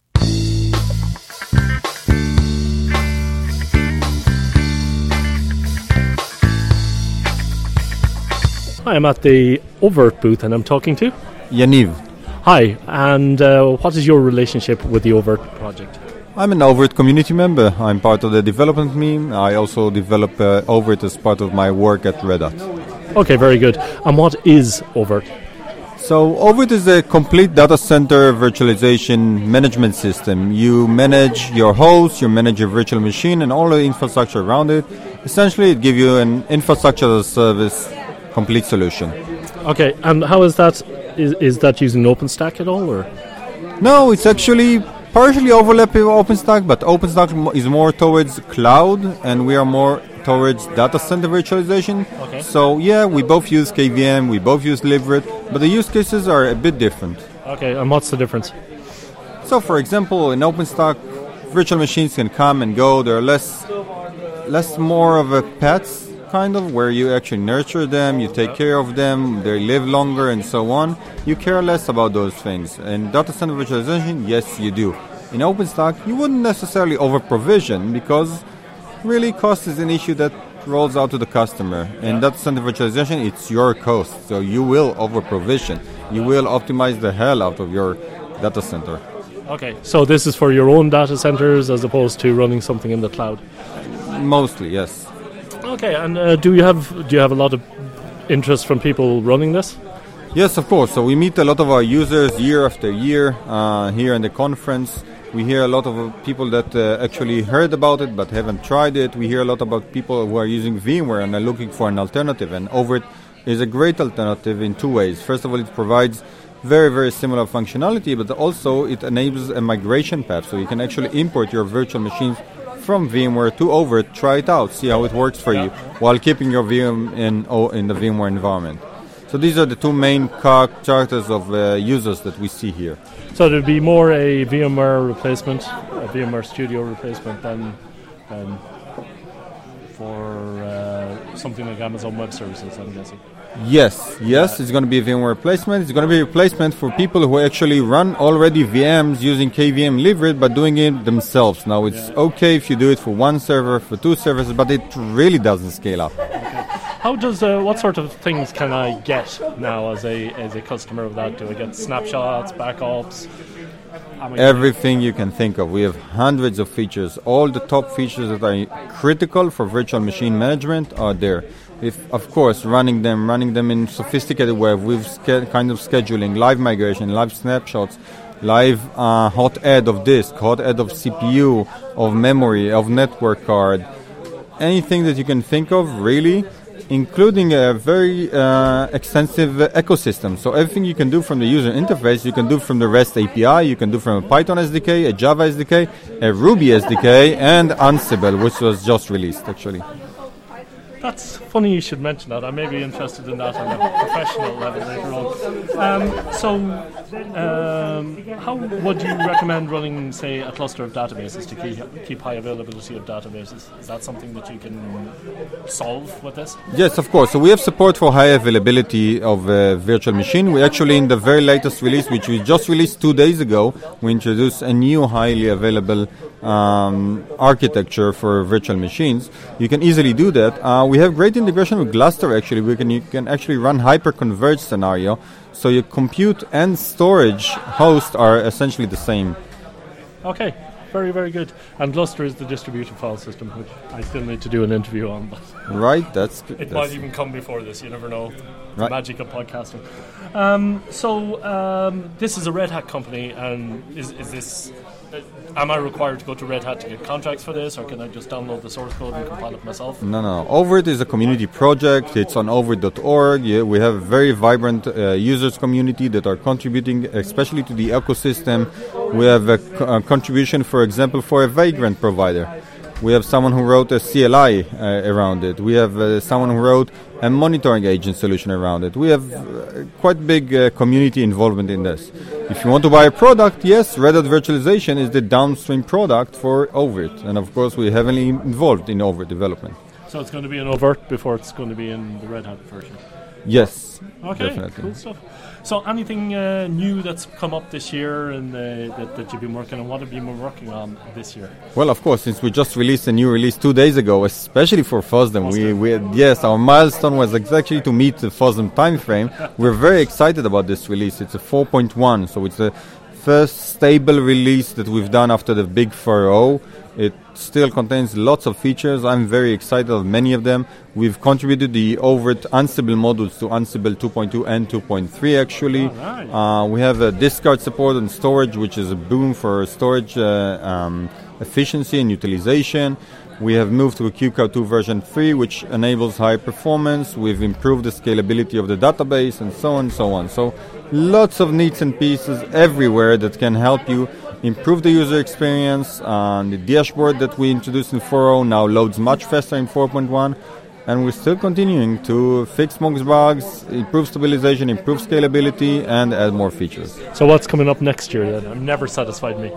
Hi, I'm at the oVirt booth and I'm talking to Yaniv. Hi, and uh, what is your relationship with the oVirt project? I'm an oVirt community member. I'm part of the development team. I also develop uh, oVirt as part of my work at Red Hat. Okay, very good. And what is oVirt? So, oVirt is a complete data center virtualization management system. You manage your host, you manage your virtual machine, and all the infrastructure around it. Essentially, it gives you an infrastructure as a service complete solution. Okay, and how is that? Is, is that using OpenStack at all, or? No, it's actually partially overlapping with OpenStack, but OpenStack is more towards cloud, and we are more towards data center virtualization. Okay. So yeah, we both use KVM, we both use Libvirt, but the use cases are a bit different. Okay, and what's the difference? So, for example, in OpenStack, virtual machines can come and go. They're less, less more of a pets kind of where you actually nurture them, you take care of them, they live longer, and so on. You care less about those things. In data center virtualization, yes, you do. In OpenStack, you wouldn't necessarily over provision because really cost is an issue that rolls out to the customer. In data center virtualization, it's your cost, so you will over provision. You will optimize the hell out of your data center. Okay, so this is for your own data centers as opposed to running something in the cloud. Mostly, yes. Okay, and uh, do you have do you have a lot of interest from people running this? Yes, of course. So we meet a lot of our users year after year uh, here in the conference. We hear a lot of people that uh, actually heard about it but haven't tried it. We hear a lot about people who are using VMware and are looking for an alternative. And oVirt is a great alternative in two ways. First of all, it provides very, very similar functionality, but also it enables a migration path, so you can actually import your virtual machines from VMware to oVirt, try it out, see how it works for you, while keeping your VM in, oh, in the VMware environment. So these are the two main characters of uh, users that we see here. So it would be more a VMware replacement, a VMware Studio replacement than, for uh, something like Amazon Web Services, I'm guessing. Yes, yes, it's going to be a VMware replacement. It's going to be a replacement for people who actually run already VMs using KVM libvirt but doing it themselves. Now, it's okay if you do it for one server, for two servers, but it really doesn't scale up. How does uh, what sort of things can I get now as a as a customer of that? Do I get snapshots, backups? Everything you can think of. We have hundreds of features. All the top features that are critical for virtual machine management are there. If, of course, running them, running them in sophisticated way with ske- kind of scheduling, live migration, live snapshots, live uh, hot add of disk, hot add of CPU, of memory, of network card, anything that you can think of, really, including a very uh, extensive ecosystem. So everything you can do from the user interface, you can do from the REST API, you can do from a Python SDK, a Java SDK, a Ruby SDK, and Ansible, which was just released actually. That's funny you should mention that. I may be interested in that on a professional level later on. Um, so, um, how would you recommend running, say, a cluster of databases to keep, keep high availability of databases? Is that something that you can solve with this? Yes, of course. So we have support for high availability of uh, virtual machine. We actually, in the very latest release, which we just released two days ago, we introduced a new highly available um, architecture for virtual machines. You can easily do that. Uh, we have great integration with Gluster. Actually, we can you can actually run hyper-converged scenario, so your compute and storage host are essentially the same. Okay, very, very good. And Gluster is the distributed file system, which I still need to do an interview on. But Right, that's it that's- might even come before this. You never know. The Right. magic of podcasting. Um, so um, this is a Red Hat company, and is, is this? Uh, am I required to go to Red Hat to get contracts for this, or can I just download the source code and compile it myself? No, no. oVirt is a community project. It's on ovirt.org. Yeah, we have a very vibrant uh, users community that are contributing, especially to the ecosystem. We have a contribution, for example, for a Vagrant provider. We have someone who wrote a CLI uh, around it. We have uh, someone who wrote a monitoring agent solution around it. We have uh, quite big uh, community involvement in this. If you want to buy a product, yes, Red Hat Virtualization is the downstream product for oVirt, and of course we're heavily involved in oVirt development. So it's going to be an oVirt before it's going to be in the Red Hat version. Yes, Okay, definitely. cool stuff. So anything uh, new that's come up this year and uh, that, that you've been working on? What have you been working on this year? Well, of course, since we just released a new release two days ago, especially for FOSDEM, we, we yes, our milestone was exactly to meet the FOSDEM timeframe. We're very excited about this release. It's a 4.1, so it's the first stable release that we've done after the big 4.0. It still contains lots of features. I'm very excited of many of them. We've contributed the oVirt Ansible modules to Ansible 2.2 and 2.3 actually. Uh, we have a discard support and storage, which is a boom for storage uh, um, efficiency and utilization. We have moved to a QCOW2 version 3, which enables high performance. We've improved the scalability of the database and so on and so on. So lots of needs and pieces everywhere that can help you improve the user experience. And the dashboard that we introduced in 4.0 now loads much faster in 4.1. And we're still continuing to fix most bugs, improve stabilization, improve scalability, and add more features. So what's coming up next year then? I'm never satisfied me.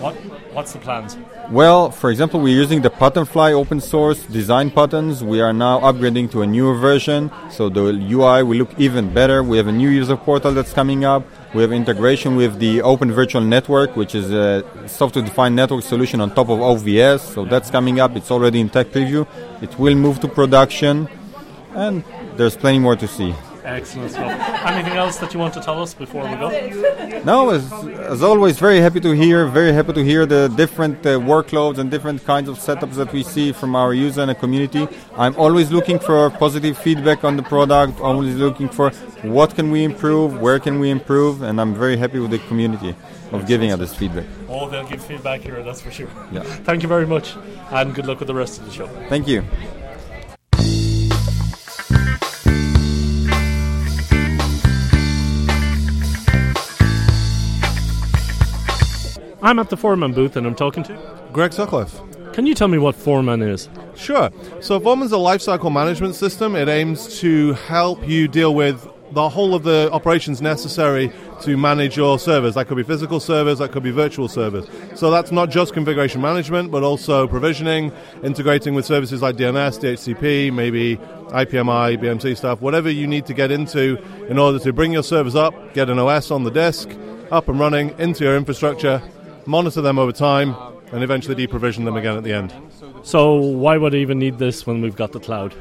What What's the plans? Well, for example, we're using the Patternfly open source design patterns. We are now upgrading to a newer version, so the UI will look even better. We have a new user portal that's coming up. We have integration with the Open Virtual Network, which is a software-defined network solution on top of OVS. So that's coming up. It's already in tech preview. It will move to production, and there's plenty more to see. Excellent stuff. Anything else that you want to tell us before we go? No, as, as always, very happy to hear. Very happy to hear the different uh, workloads and different kinds of setups that we see from our user and the community. I'm always looking for positive feedback on the product. Always looking for what can we improve, where can we improve, and I'm very happy with the community of giving us this feedback. Oh, they'll give feedback here, that's for sure. Yeah. Thank you very much, and good luck with the rest of the show. Thank you. I'm at the Foreman booth and I'm talking to Greg Sutcliffe. Can you tell me what Foreman is? Sure. So Foreman's a lifecycle management system. It aims to help you deal with the whole of the operations necessary to manage your servers. That could be physical servers, that could be virtual servers. So that's not just configuration management, but also provisioning, integrating with services like DNS, DHCP, maybe IPMI, BMC stuff, whatever you need to get into in order to bring your servers up, get an OS on the disk, up and running into your infrastructure, monitor them over time, and eventually deprovision them again at the end. So why would I even need this when we've got the cloud?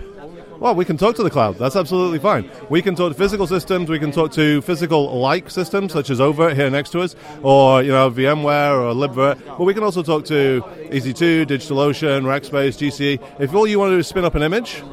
Well, we can talk to the cloud. That's absolutely fine. We can talk to physical systems. We can talk to physical-like systems, such as oVirt here next to us, or you know VMware or libvirt. But we can also talk to EC2, DigitalOcean, Rackspace, GCE. If all you want to do is spin up an image,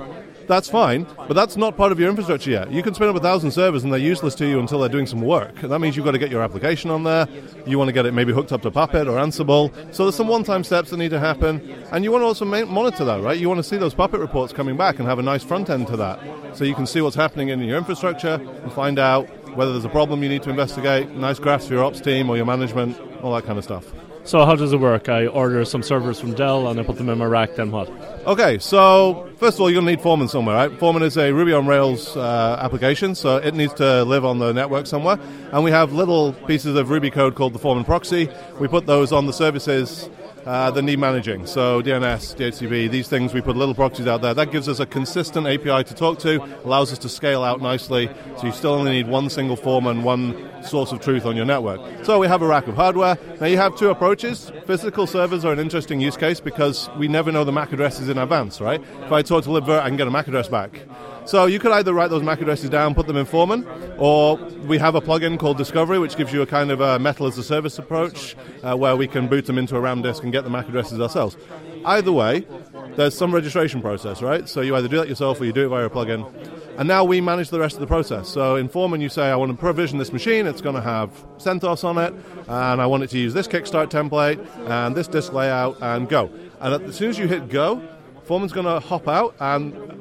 that's fine, but that's not part of your infrastructure yet. You can spin up a thousand servers and they're useless to you until they're doing some work. That means you've got to get your application on there. You want to get it maybe hooked up to Puppet or Ansible. So there's some one-time steps that need to happen, and you want to also monitor that, right? You want to see those Puppet reports coming back and have a nice front end to that, so you can see what's happening in your infrastructure and find out whether there's a problem you need to investigate. Nice graphs for your ops team or your management, all that kind of stuff. So how does it work? I order some servers from Dell and I put them in my rack. Then what? Okay, so first of all, you're to need Foreman somewhere, right? Foreman is a Ruby on Rails uh, application, so it needs to live on the network somewhere. And we have little pieces of Ruby code called the Foreman proxy. We put those on the services uh, need managing. So DNS, DHCP, these things, we put little proxies out there. That gives us a consistent API to talk to, allows us to scale out nicely. So you still only need one single form and one source of truth on your network. So we have a rack of hardware. Now you have two approaches. Physical servers are an interesting use case because we never know the MAC addresses in advance, right? If I talk to libvirt, I can get a MAC address back. So you could either write those MAC addresses down, put them in Foreman, or we have a plugin called Discovery, which gives you a kind of a metal as a service approach, uh, where we can boot them into a RAM disk and get the MAC addresses ourselves. Either way, there's some registration process, right? So you either do that yourself or you do it via a plugin. And now we manage the rest of the process. So in Foreman, you say, I want to provision this machine. It's going to have CentOS on it, and I want it to use this Kickstart template and this disk layout, and go. And as soon as you hit go, Foreman's going to hop out and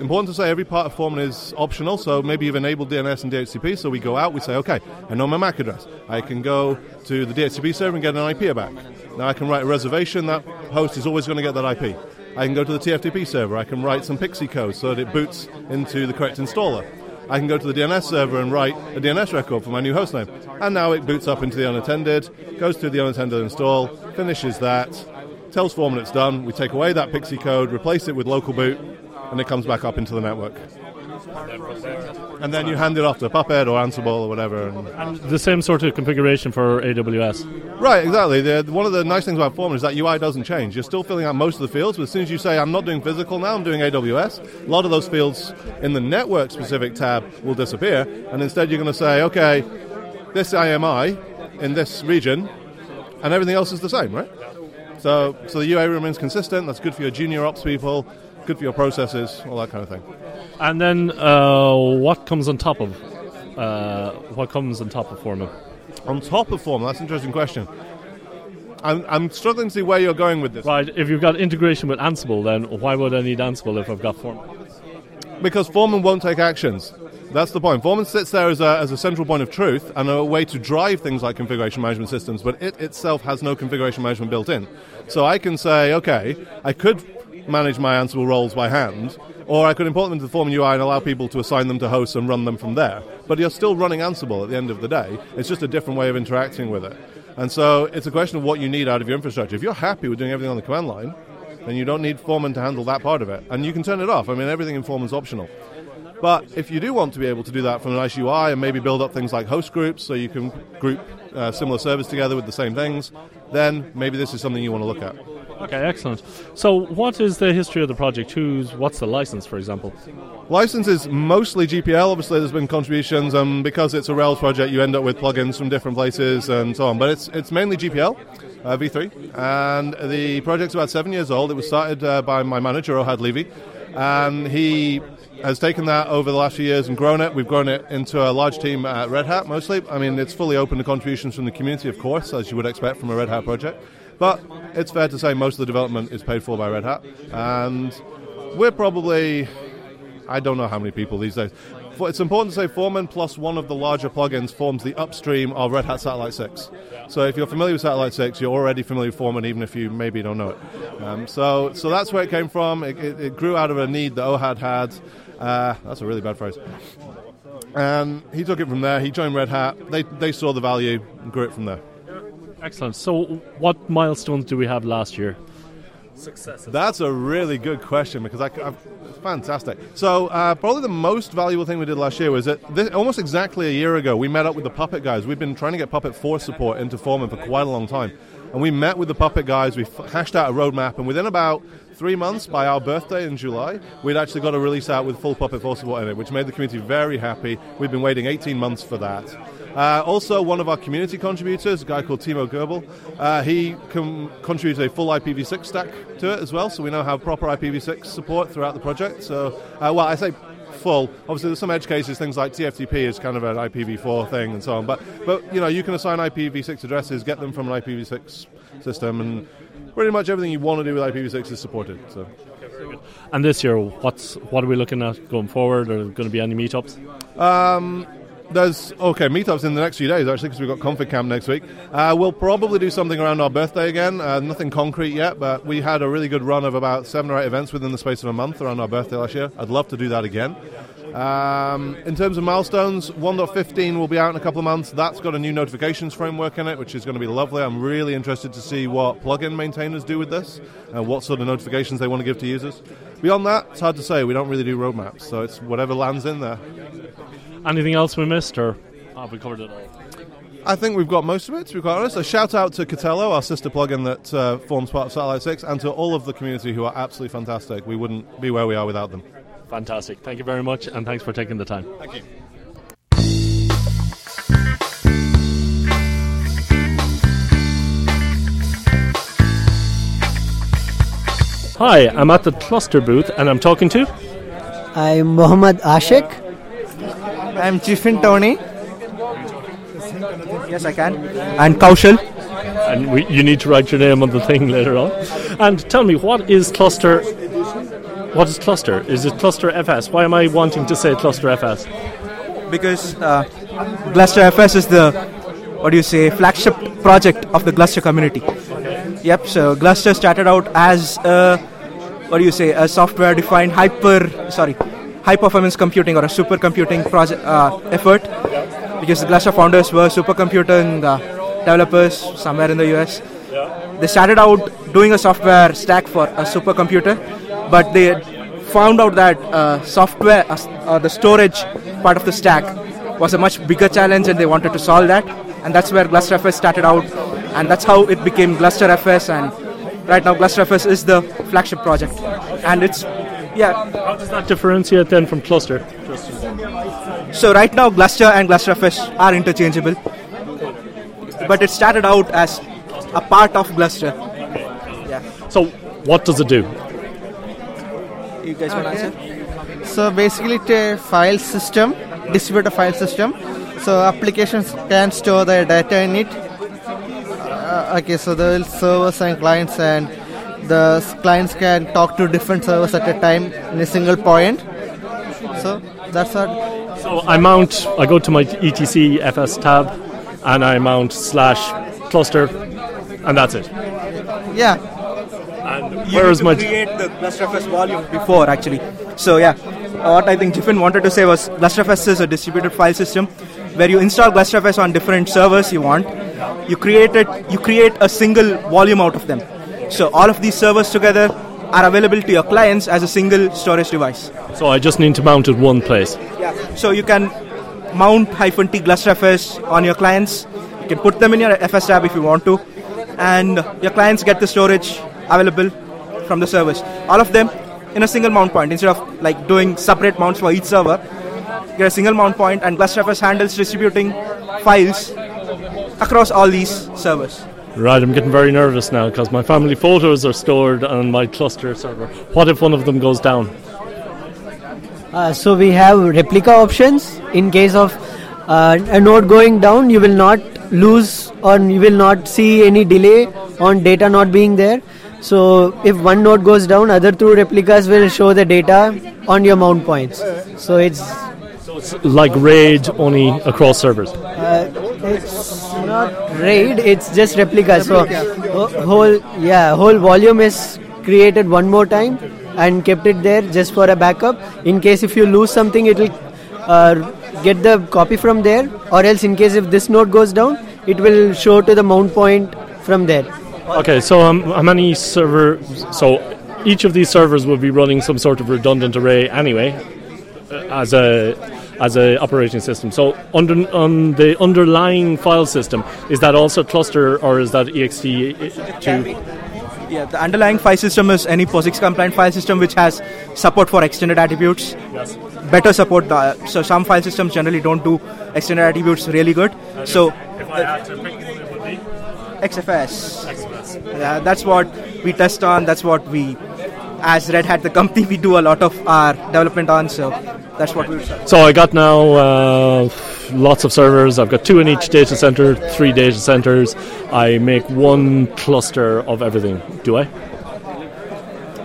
Important to say every part of Foreman is optional, so maybe you've enabled DNS and DHCP, so we go out, we say, okay, I know my MAC address. I can go to the DHCP server and get an IP back. Now I can write a reservation, that host is always going to get that IP. I can go to the TFTP server, I can write some PXE code so that it boots into the correct installer. I can go to the DNS server and write a DNS record for my new hostname. And now it boots up into the unattended, goes through the unattended install, finishes that, tells Foreman it's done. We take away that PXE code, replace it with local boot, and it comes back up into the network. And then you hand it off to Puppet or Ansible or whatever. And The same sort of configuration for AWS. Right, exactly. The, one of the nice things about Foreman is that UI doesn't change. You're still filling out most of the fields, but as soon as you say, I'm not doing physical now, I'm doing AWS, a lot of those fields in the network specific tab will disappear, and instead you're going to say, okay, this AMI in this region, and everything else is the same, right? So, so the UI remains consistent. That's good for your junior ops people, good for your processes, all that kind of thing. And then uh, what comes on top of uh, what comes on top of Foreman? On top of Foreman, that's an interesting question. I'm, I'm struggling to see where you're going with this. Right, if you've got integration with Ansible, then why would I need Ansible if I've got Foreman? Because Foreman won't take actions. That's the point. Foreman sits there as a, as a central point of truth and a way to drive things like configuration management systems, but it itself has no configuration management built in. So I can say, okay, I could manage my Ansible roles by hand, or I could import them into the Foreman UI and allow people to assign them to hosts and run them from there. But you're still running Ansible at the end of the day. It's just a different way of interacting with it. And so it's a question of what you need out of your infrastructure. If you're happy with doing everything on the command line, then you don't need Foreman to handle that part of it. And you can turn it off. I mean, everything in Foreman's optional. But if you do want to be able to do that from a nice UI and maybe build up things like host groups so you can group uh, similar servers together with the same things, then maybe this is something you want to look at. Okay, excellent. So, what is the history of the project? Who's what's the license, for example? License is mostly GPL. Obviously, there's been contributions, and because it's a Rails project, you end up with plugins from different places and so on. But it's it's mainly GPL. Uh, V3, and the project's about seven years old. It was started uh, by my manager, Ohad Levy, and he has taken that over the last few years and grown it. We've grown it into a large team at Red Hat mostly. I mean, it's fully open to contributions from the community, of course, as you would expect from a Red Hat project. But it's fair to say most of the development is paid for by Red Hat. And we're probably, I don't know how many people these days. It's important to say Foreman plus one of the larger plugins forms the upstream of Red Hat Satellite 6. So if you're familiar with Satellite 6, you're already familiar with Foreman, even if you maybe don't know it. Um, so, so that's where it came from. It, it, it grew out of a need that OHAD had. Uh, that's a really bad phrase. And he took it from there. He joined Red Hat. They, they saw the value and grew it from there. Excellent. So, what milestones do we have last year? Successes. That's a really good question because I, I fantastic. So uh, probably the most valuable thing we did last year was that this, almost exactly a year ago we met up with the Puppet guys. We've been trying to get Puppet 4 support into Foreman for quite a long time, and we met with the Puppet guys. We hashed out a roadmap, and within about three months, by our birthday in July, we'd actually got a release out with full Puppet 4 support in it, which made the community very happy. We've been waiting 18 months for that. Uh, also, one of our community contributors, a guy called Timo Goebel, uh, he com- contributed a full IPv6 stack to it as well, so we now have proper IPv6 support throughout the project. So, uh, well, I say full. Obviously, there's some edge cases, things like TFTP is kind of an IPv4 thing and so on. But, but you know, you can assign IPv6 addresses, get them from an IPv6 system, and pretty much everything you want to do with IPv6 is supported. So. And this year, what's what are we looking at going forward? Are there going to be any meetups? Um, there's okay meetups in the next few days actually because we've got Config Camp next week. Uh, we'll probably do something around our birthday again. Uh, nothing concrete yet, but we had a really good run of about seven or eight events within the space of a month around our birthday last year. I'd love to do that again. Um, in terms of milestones, 1.15 will be out in a couple of months. That's got a new notifications framework in it, which is going to be lovely. I'm really interested to see what plugin maintainers do with this and what sort of notifications they want to give to users. Beyond that, it's hard to say. We don't really do roadmaps, so it's whatever lands in there. Anything else we missed, or have we covered it all? I think we've got most of it, to be quite honest. A shout out to Katello, our sister plugin that uh, forms part of Satellite 6, and to all of the community who are absolutely fantastic. We wouldn't be where we are without them. Fantastic. Thank you very much, and thanks for taking the time. Thank you. Hi, I'm at the Gluster booth, and I'm talking to. I'm Mohammad Ashik. I'm Jiffin Tony. Yes, I can. And Kaushal. And we, you need to write your name on the thing later on. And tell me, what is Gluster? What is Gluster? Is it Gluster FS? Why am I wanting to say Gluster FS? Because uh, Gluster FS is the, what do you say, flagship project of the Gluster community. Yep, so Gluster started out as a, what do you say, a software defined hyper, sorry, high performance computing or a supercomputing project uh, effort because the Gluster founders were supercomputing uh, developers somewhere in the US. They started out doing a software stack for a supercomputer, but they found out that uh, software, uh, uh, the storage part of the stack, was a much bigger challenge, and they wanted to solve that. And that's where GlusterFS started out, and that's how it became GlusterFS. And right now, GlusterFS is the flagship project, and it's yeah. How does that differentiate then from Gluster? So right now, Gluster and GlusterFS are interchangeable, but it started out as a part of Gluster. Yeah. So, what does it do? You guys want to answer? So basically, it's a file system, distributed file system. So applications can store their data in it. Uh, okay, so there will servers and clients, and the clients can talk to different servers at a time in a single point. So that's what. So I mount, I go to my etc fs tab, and I mount slash cluster, and that's it. Yeah. And You where need is to my create the GlusterFS volume before actually. So yeah, what I think Jiffin wanted to say was GlusterFS is a distributed file system where you install GlusterFS on different servers you want. You create it, you create a single volume out of them. So all of these servers together are available to your clients as a single storage device. So I just need to mount it one place. Yeah. So you can mount hyphen T GlusterFS on your clients. You can put them in your FS tab if you want to, and your clients get the storage available from the servers. All of them in a single mount point instead of like doing separate mounts for each server. You get a single mount point, and GlusterFS handles distributing files across all these servers. Right, I'm getting very nervous now because my family photos are stored on my cluster server. What if one of them goes down? Uh, so we have replica options in case of uh, a node going down. You will not lose or you will not see any delay on data not being there. So if one node goes down, other two replicas will show the data on your mount points. So it's Like RAID, only across servers. uh, it's not RAID. It's just replica. So whole yeah whole volume is created one more time and kept it there just for a backup. In case if you lose something, it will uh, get the copy from there. Or else, in case if this node goes down, it will show to the mount point from there. Okay, so um, how many servers? So each of these servers will be running some sort of redundant array anyway, uh, as a as a operating system. So under on the underlying file system, is that also Gluster or is that ext two? Yeah, the underlying file system is any POSIX compliant file system which has support for extended attributes. Yes. Better support. The, so some file systems generally don't do extended attributes really good. So if I had to pick one, it would be XFS. XFS. Yeah, that's what we test on. That's what we, as Red Hat, the company, we do a lot of our development on. So that's what we would say. So I got now uh, lots of servers. I've got two in each data center, three data centers. I make one cluster of everything. Do I?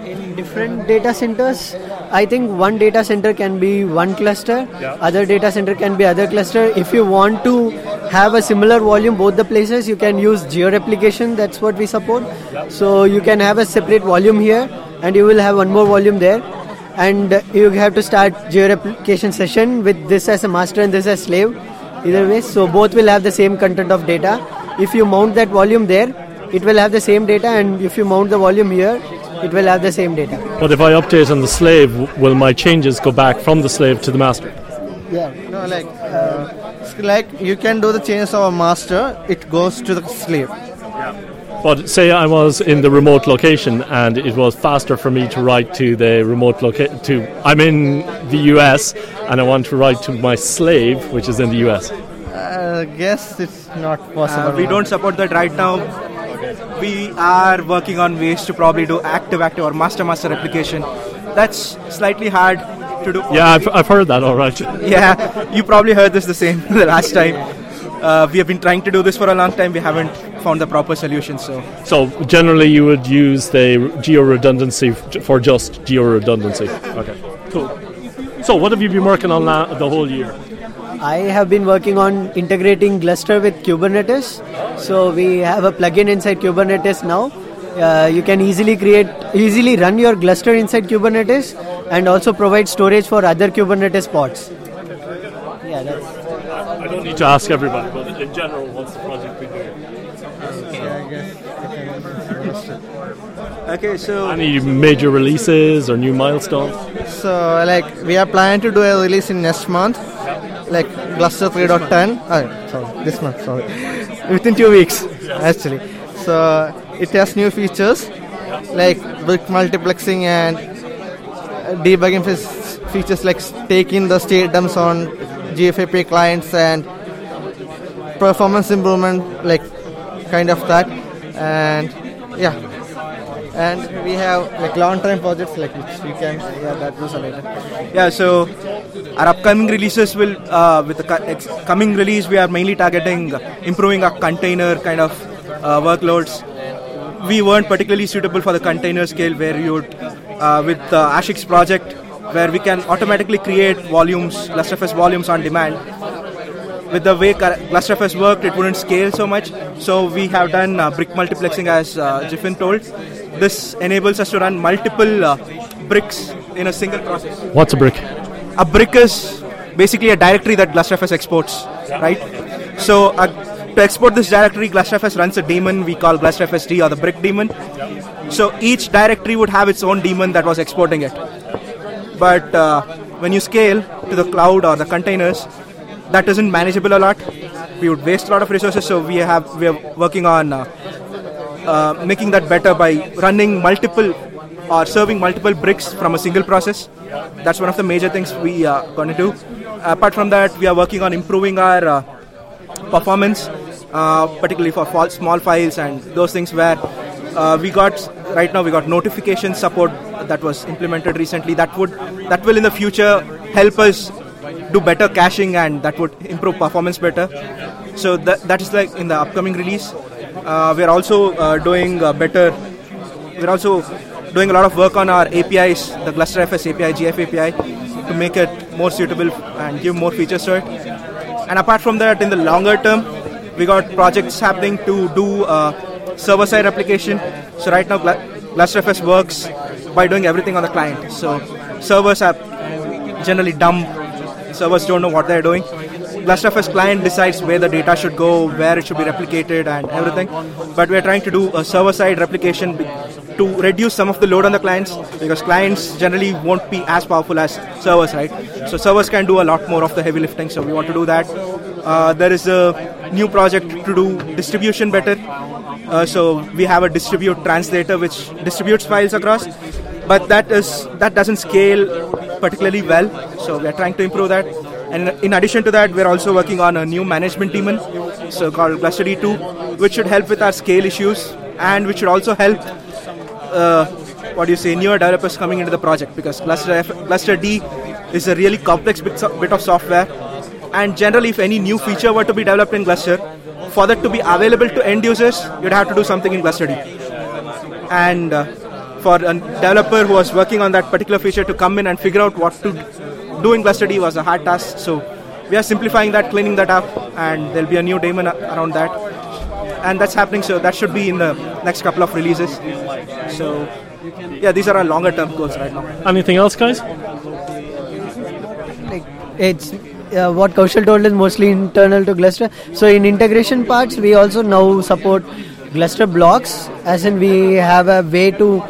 In different data centers, I think one data center can be one cluster, yeah. other data center can be other cluster. If you want to have a similar volume both the places, you can use geo replication. That's what we support. So you can have a separate volume here, and you will have one more volume there. And you have to start georeplication session with this as a master and this as slave. Either way, so both will have the same content of data. If you mount that volume there, it will have the same data, and if you mount the volume here, it will have the same data. But if I update on the slave, will my changes go back from the slave to the master? Yeah. No, like, uh, like you can do the changes of a master, it goes to the slave. But say I was in the remote location and it was faster for me to write to the remote location. To I'm in the US and I want to write to my slave, which is in the US. I guess it's not possible. Uh, we don't support that right now. We are working on ways to probably do active active or master master replication. That's slightly hard to do. Yeah, I've, I've heard that. All right. yeah, you probably heard this the same the last time. Uh, we have been trying to do this for a long time. We haven't found the proper solution. So So generally, you would use the geo redundancy for just geo redundancy. Okay, cool. So what have you been working on la- the whole year? I have been working on integrating Gluster with Kubernetes. So we have a plugin inside Kubernetes now. Uh, you can easily create, easily run your Gluster inside Kubernetes, and also provide storage for other Kubernetes pods. Yeah, that's. I don't need to ask everybody, but in general, what's the project been doing? Okay, so Any major releases or new milestones? So, like, we are planning to do a release in next month, like Gluster 3.10. Oh, sorry, this month, sorry. Within two weeks, actually. So, it has new features like brick multiplexing and uh, debugging fe- features like taking the state dumps on GFAPI clients and performance improvement, like kind of that. And yeah, and we have like long-term projects like which we can yeah that was later. Yeah, so our upcoming releases will, uh, with the coming release, we are mainly targeting improving our container kind of uh, workloads. We weren't particularly suitable for the container scale where you would, uh, with the Ashix project, where we can automatically create volumes, GlusterFS volumes on demand. With the way GlusterFS worked, it wouldn't scale so much. So we have done uh, brick multiplexing, as uh, Jiffin told. This enables us to run multiple uh, bricks in a single process. What's a brick? A brick is basically a directory that GlusterFS exports, right? So uh, to export this directory, GlusterFS runs a daemon we call GlusterFSD or the brick daemon. So each directory would have its own daemon that was exporting it. But uh, when you scale to the cloud or the containers, that isn't manageable a lot. We would waste a lot of resources. So we have we are working on uh, uh, making that better by running multiple or serving multiple bricks from a single process. That's one of the major things we are going to do. Apart from that, we are working on improving our uh, performance, uh, particularly for small files and those things where uh, we got right now we got notification support that was implemented recently. That would that will in the future help us do better caching and that would improve performance better. So that, that is like in the upcoming release. Uh, we are also uh, doing uh, better we're also doing a lot of work on our APIs, the GlusterFS API, GF API, to make it more suitable and give more features to it. And apart from that, in the longer term, we got projects happening to do uh, server-side replication. So right now, GlusterFS works by doing everything on the client. So servers are generally dumb. Servers don't know what they're doing. GlusterFS client decides where the data should go, where it should be replicated, and everything. But we're trying to do a server-side replication to reduce some of the load on the clients because clients generally won't be as powerful as servers, right? So servers can do a lot more of the heavy lifting. So we want to do that. Uh, there is a new project to do distribution better. Uh, so we have a distribute translator which distributes files across, but that is that doesn't scale particularly well. So we are trying to improve that. And in addition to that, we're also working on a new management daemon, so called GlusterD2, which should help with our scale issues and which should also help uh, what do you say newer developers coming into the project because Gluster F, GlusterD is a really complex bit, bit of software, and generally, if any new feature were to be developed in Gluster, for that to be available to end users, you'd have to do something in GlusterD. And uh, for a developer who was working on that particular feature to come in and figure out what to do in GlusterD was a hard task. So we are simplifying that, cleaning that up, and there'll be a new daemon around that. And that's happening, so that should be in the next couple of releases. So, yeah, these are our longer term goals right now. Anything else, guys? it's uh, what Kaushal told is mostly internal to Gluster. So in integration parts, we also now support Gluster blocks, as in we have a way to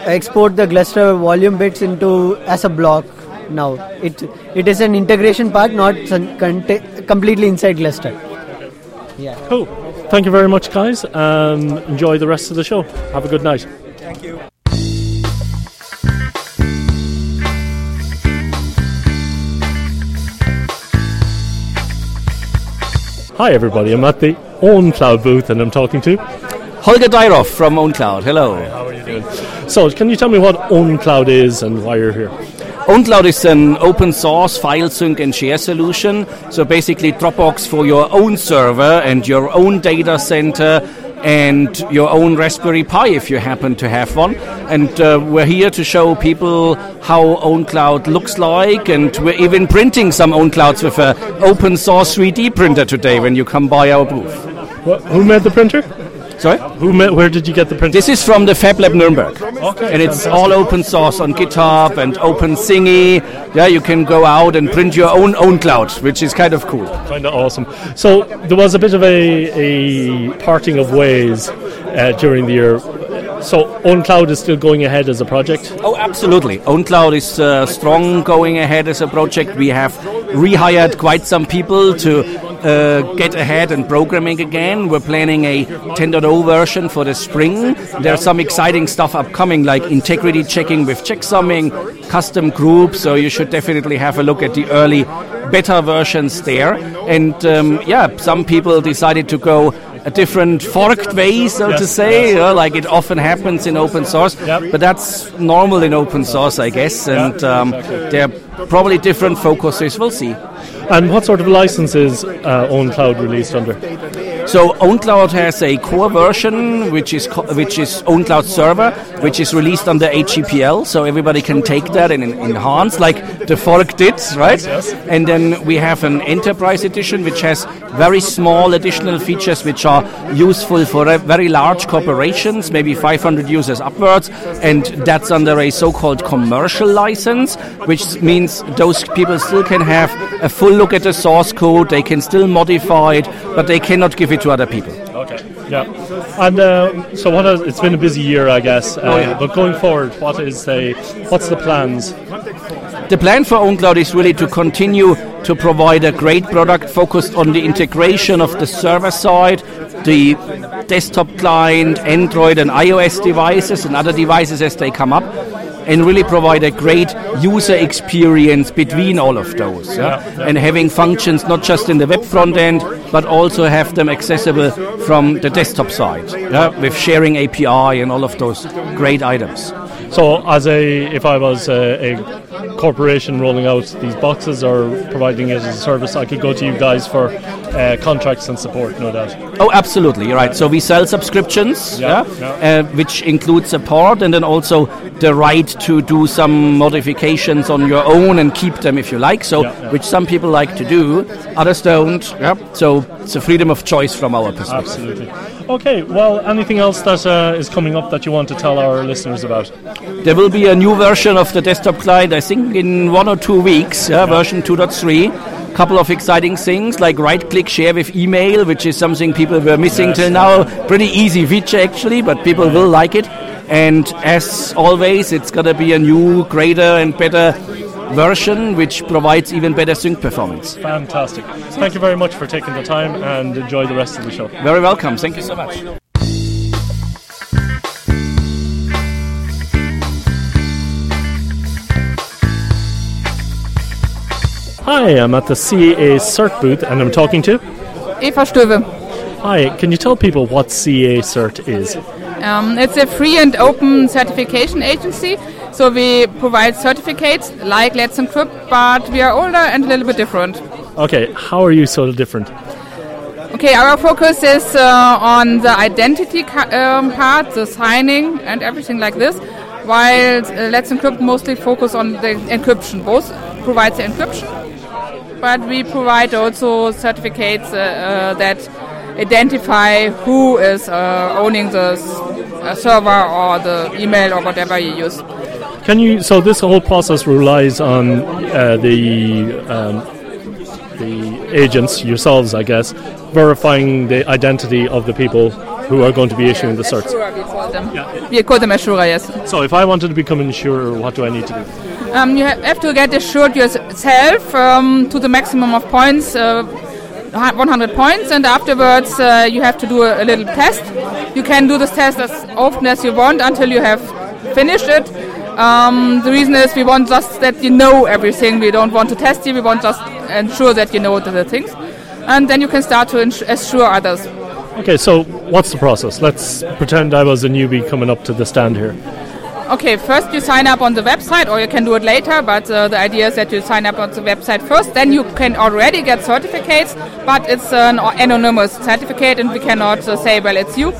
export the Gluster volume bits into as a block. Now it it is an integration part, not some completely inside Gluster. Yeah. Cool. Thank you very much, guys. Um, enjoy the rest of the show. Have a good night. Thank you. Hi, everybody. I'm at the OwnCloud booth and I'm talking to. Holger Dyroff from OwnCloud. Hello. how are you doing? So, can you tell me what OwnCloud is and why you're here? OwnCloud is an open source file sync and share solution. So basically, Dropbox for your own server and your own data center and your own Raspberry Pi if you happen to have one. And uh, we're here to show people how OwnCloud looks like, and we're even printing some OwnClouds with an open source 3D printer today when you come by our booth. Who made the printer? Sorry? Who made, where did you get the print? This is from the Fab Lab Nuremberg. Okay, and it's fantastic. all open source on GitHub and OpenSingy. Yeah, you can go out and print your own own cloud, which is kind of cool. Kind of awesome. So there was a bit of a, a parting of ways uh, during the year. So OwnCloud is still going ahead as a project. Oh, absolutely. OwnCloud is uh, strong going ahead as a project. We have rehired quite some people to uh, get ahead and programming again. We're planning a 10.0 version for the spring. There's some exciting stuff upcoming, like integrity checking with checksumming, custom groups. So you should definitely have a look at the early beta versions there. And um, yeah, some people decided to go different forked way, so to Yes, say, you know, like it often happens in open source. But that's normal in open source, I guess. And um, there are probably different focuses. We'll see. And what sort of licenses uh, OwnCloud released under? So OwnCloud has a core version, which is co- which is OwnCloud Server, which is released under AGPL, so everybody can take that and en- enhance, like the fork did, right? Yes. And then we have an Enterprise Edition, which has very small additional features, which are useful for very large corporations, maybe 500 users upwards, and that's under a so-called commercial license, which means those people still can have a full look at the source code, they can still modify it, but they cannot give it to other people. Okay. Yeah. And uh, so, has? It's been a busy year, I guess. Uh, Oh, yeah. But going forward, what is the what's the plans? The plan for OwnCloud is really to continue to provide a great product focused on the integration of the server side, the desktop client, Android and iOS devices, and other devices as they come up, and really provide a great user experience between all of those. yeah? And having functions not just in the web front end, but also have them accessible from the desktop side, yeah? with sharing API and all of those great items. So, as a if I was a, a corporation rolling out these boxes or providing it as a service, I could go to you guys for uh, contracts and support, no doubt. Oh, absolutely, you're right. So we sell subscriptions, Yeah, yeah, Uh, which include support and then also the right to do some modifications on your own and keep them if you like. So, which some people like to do, others don't. Yeah. So it's a freedom of choice from our perspective. Absolutely. Okay, well, anything else that uh, is coming up that you want to tell our listeners about? There will be a new version of the desktop client, I think, in one or two weeks, yeah, version 2.3. Couple of exciting things like right-click share with email, which is something people were missing Yes. till now. Pretty easy feature actually, but people will like it. And as always, it's gonna be a new, greater and better version, which provides even better sync performance. Fantastic. Thank you very much for taking the time and enjoy the rest of the show. Very welcome. Thank you so much. Hi, I'm at the CAcert booth and I'm talking to. Eva Stöbe. Hi, can you tell people what CAcert is? Um, it's a free and open certification agency. So we provide certificates like Let's Encrypt, but we are older and a little bit different. Okay, how are you so different? Okay, our focus is uh, on the identity um, part, the signing and everything like this, while uh, Let's Encrypt mostly focus on the encryption. Both provide the encryption, but we provide also certificates uh, uh, that identify who is uh, owning the s- uh, server or the email or whatever you use. Can you? So this whole process relies on uh, the um, the agents yourselves, I guess, verifying the identity of the people who are going to be issuing the certs. Assurer, we call them. Yeah. We call them Assurer, yes. So if I wanted to become an insurer, what do I need to do? Um, you have to get assured yourself um, to the maximum of points, uh, 100 points, and afterwards uh, you have to do a, a little test. You can do this test as often as you want until you have finished it. Um, the reason is we want just that you know everything. We don't want to test you. We want just ensure that you know the, things, and then you can start to assure others. Okay, so what's the process? Let's pretend I was a newbie coming up to the stand here. Okay, first you sign up on the website, or you can do it later. But uh, the idea is that you sign up on the website first. Then you can already get certificates, but it's an anonymous certificate, and we cannot uh, say, well, it's you.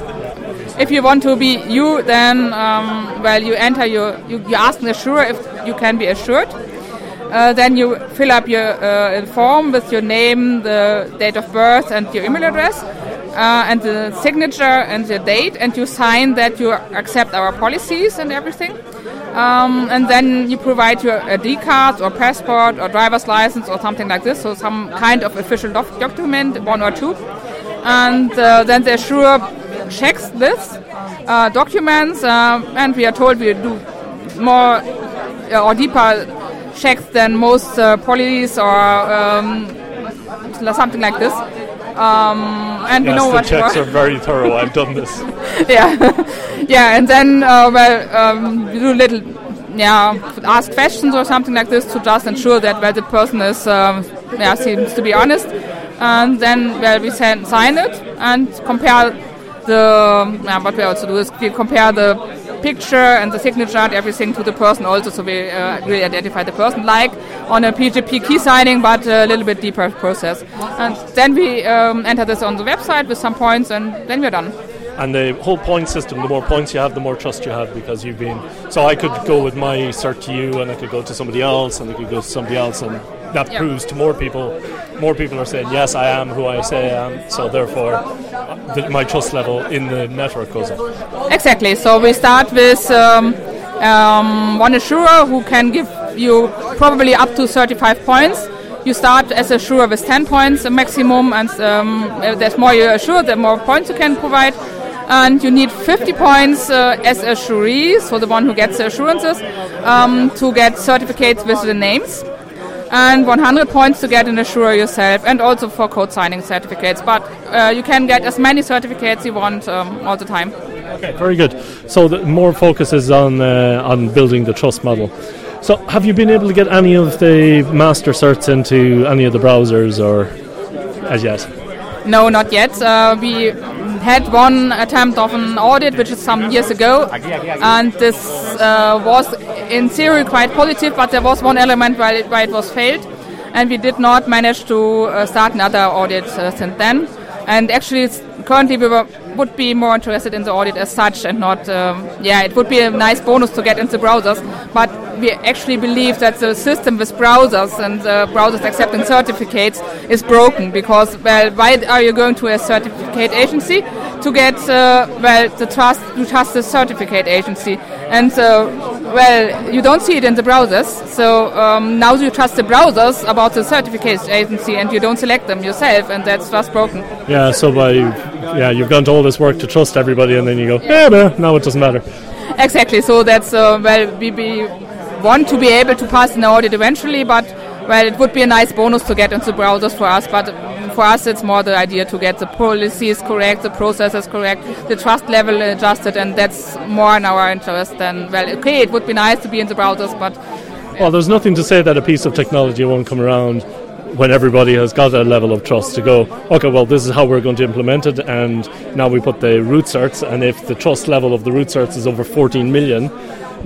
If you want to be you, then um, well, you enter your you, you ask the assurer if you can be assured. Uh, then you fill up your uh, form with your name, the date of birth, and your email address, uh, and the signature and the date, and you sign that you accept our policies and everything. Um, and then you provide your ID card or passport or driver's license or something like this, so some kind of official doc- document, one or two. And uh, then the assurer checks this uh, documents, uh, and we are told we do more uh, or deeper checks than most uh, police or um, something like this. Um, and we yes, know the what checks are very thorough. I've done this. yeah, yeah, and then uh, well, um, you do little, yeah, ask questions or something like this to just ensure that well the person is, um, yeah, seems to be honest, and then well we send, sign it and compare the, yeah, what we also do is we compare the picture and the signature and everything to the person also, so we uh, really identify the person, like on a PGP key signing, but a little bit deeper process. And then we um, enter this on the website with some points, and then we're done. And the whole point system, the more points you have, the more trust you have because you've been. So I could go with my cert to you, and I could go to somebody else, and I could go to somebody else, and that Yeah. proves to more people. More people are saying, yes, I am who I say I am. So therefore, uh, the, my trust level in the network goes up. Exactly. So we start with um, um, one assurer who can give you probably up to 35 points. You start as a assurer with 10 points a maximum, and um, there's more you assure, the more points you can provide. And you need 50 points uh, as assuree, so the one who gets the assurances, um, to get certificates with the names and 100 points to get an assurer yourself, and also for code signing certificates. But uh, you can get as many certificates you want um, all the time. Okay, very good. So the more focus is on uh, on building the trust model. So have you been able to get any of the master certs into any of the browsers or as yet? No, not yet. Uh, we had one attempt of an audit, which is some years ago, and this uh, was in theory quite positive, but there was one element why it, why it was failed, and we did not manage to uh, start another audit uh, since then. And actually, currently we were, would be more interested in the audit as such, and not, um, yeah, it would be a nice bonus to get into browsers, but we actually believe that the system with browsers and uh, browsers accepting certificates is broken because, well, why are you going to a certificate agency to get, uh, well, the trust to trust the certificate agency? And so, well, you don't see it in the browsers. So um, now you trust the browsers about the certification agency, and you don't select them yourself, and that's just broken. Yeah, so by yeah, you've gone to all this work to trust everybody, and then you go, yeah, but now it doesn't matter. Exactly. So that's uh, well, we, we want to be able to pass an audit eventually, but well, it would be a nice bonus to get into browsers for us. But for us, it's more the idea to get the policies correct, the processes correct, the trust level adjusted, and that's more in our interest than well. Okay, it would be nice to be in the browsers, but Well, there's nothing to say that a piece of technology won't come around when everybody has got a level of trust to go, okay, well, this is how we're going to implement it, and now we put the root certs, and if the trust level of the root certs is over 14 million,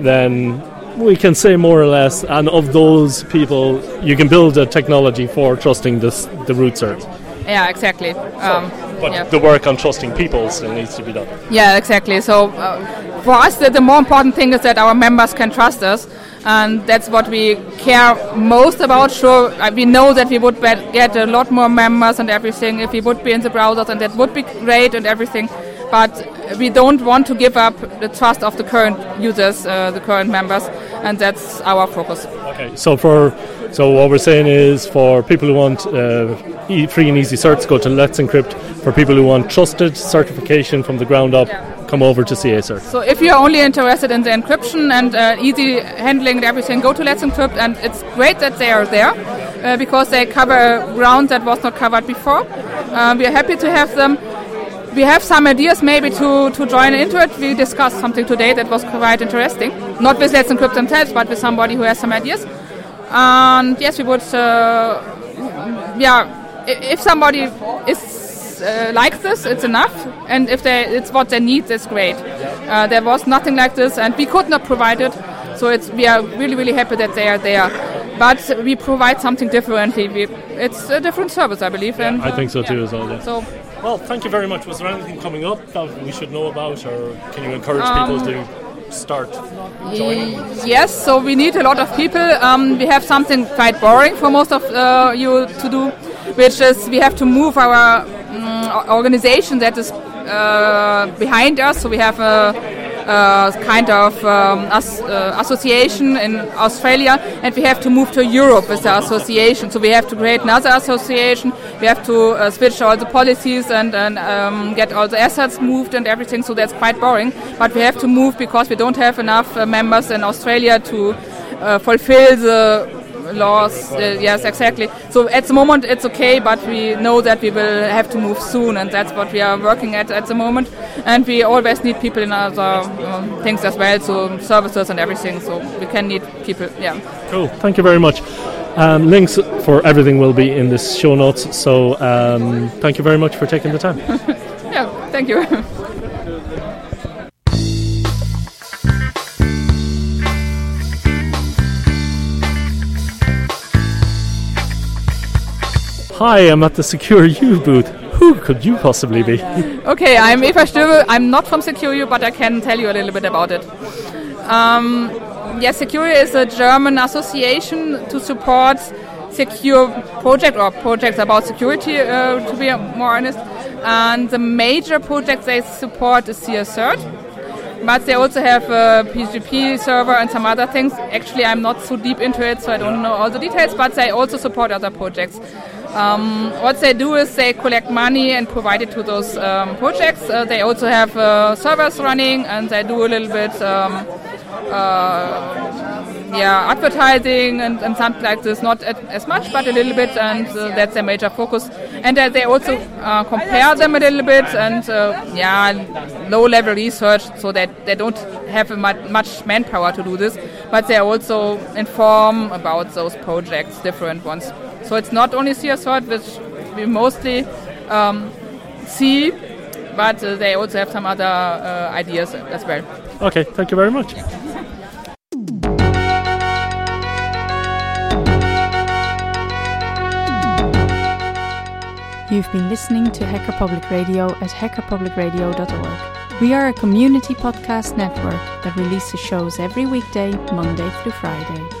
then we can say more or less, and of those people, you can build a technology for trusting this, the root certs. yeah, exactly. Um, But yeah. the work on trusting people still needs to be done. Yeah, exactly. So uh, for us, the, the more important thing is that our members can trust us, and that's what we care most about. Sure, uh, we know that we would get a lot more members and everything if we would be in the browsers, and that would be great and everything. But we don't want to give up the trust of the current users, uh, the current members, and that's our focus. Okay, so for so what we're saying is for people who want uh, e- free and easy certs, go to Let's Encrypt. For people who want trusted certification from the ground up, come over to CAcert. So if you're only interested in the encryption and uh, easy handling and everything, go to Let's Encrypt, and it's great that they are there uh, because they cover ground that was not covered before. Uh, we are happy to have them. We have some ideas maybe to, to join into it. We discussed something today that was quite interesting. Not with Let's Encrypt themselves, but with somebody who has some ideas. And yes, we would, uh, yeah, if somebody is uh, like this, it's enough. And if they, it's what they need, that's great. Uh, there was nothing like this, and we could not provide it. So it's, we are really, really happy that they are there. But we provide something differently. We, it's a different service, I believe. and, I uh, think so yeah. too as well. Yeah. So well, thank you very much. Was there anything coming up that we should know about, or can you encourage Um, people to start joining? Yes, so we need a lot of people. Um, we have something quite boring for most of uh, you to do, which is we have to move our um, organization that is uh, behind us. So we have a, a kind of um, as, uh, association in Australia, and we have to move to Europe with the association. So we have to create another association. We have to uh, switch all the policies and, and um, get all the assets moved and everything. So that's quite boring. But we have to move because we don't have enough uh, members in Australia to uh, fulfill the laws. Uh, yes, exactly. So at the moment it's okay, but we know that we will have to move soon, and that's what we are working at at the moment. And we always need people in other um, things as well, so services and everything. So we can need people. Yeah. Cool. Thank you very much. Um, links for everything will be in the show notes. So um, thank you very much for taking the time. Yeah. Thank you. Hi, I'm at the secure-u booth. Who could you possibly be? Okay, I'm Eva Stöbe. I'm not from secure-u, but I can tell you a little bit about it. Um, yes, secure-u is a German association to support secure project or projects about security, uh, to be more honest. And the major project they support is CAcert. But they also have a PGP server and some other things. Actually, I'm not so deep into it, so I don't know all the details, but they also support other projects. Um, what they do is they collect money and provide it to those um, projects. Uh, they also have uh, servers running and they do a little bit um, uh, yeah, advertising and, and something like this. Not at, as much, but a little bit, and uh, that's their major focus. And uh, they also uh, compare them a little bit and yeah, low-level research, so that they don't have much manpower to do this, but they also inform about those projects, different ones. So it's not only CAcert, which we mostly um, see, but but uh, they also have some other uh, ideas as well. Okay, thank you very much. You've been listening to Hacker Public Radio at hackerpublicradio.org. We are a community podcast network that releases shows every weekday, Monday through Friday.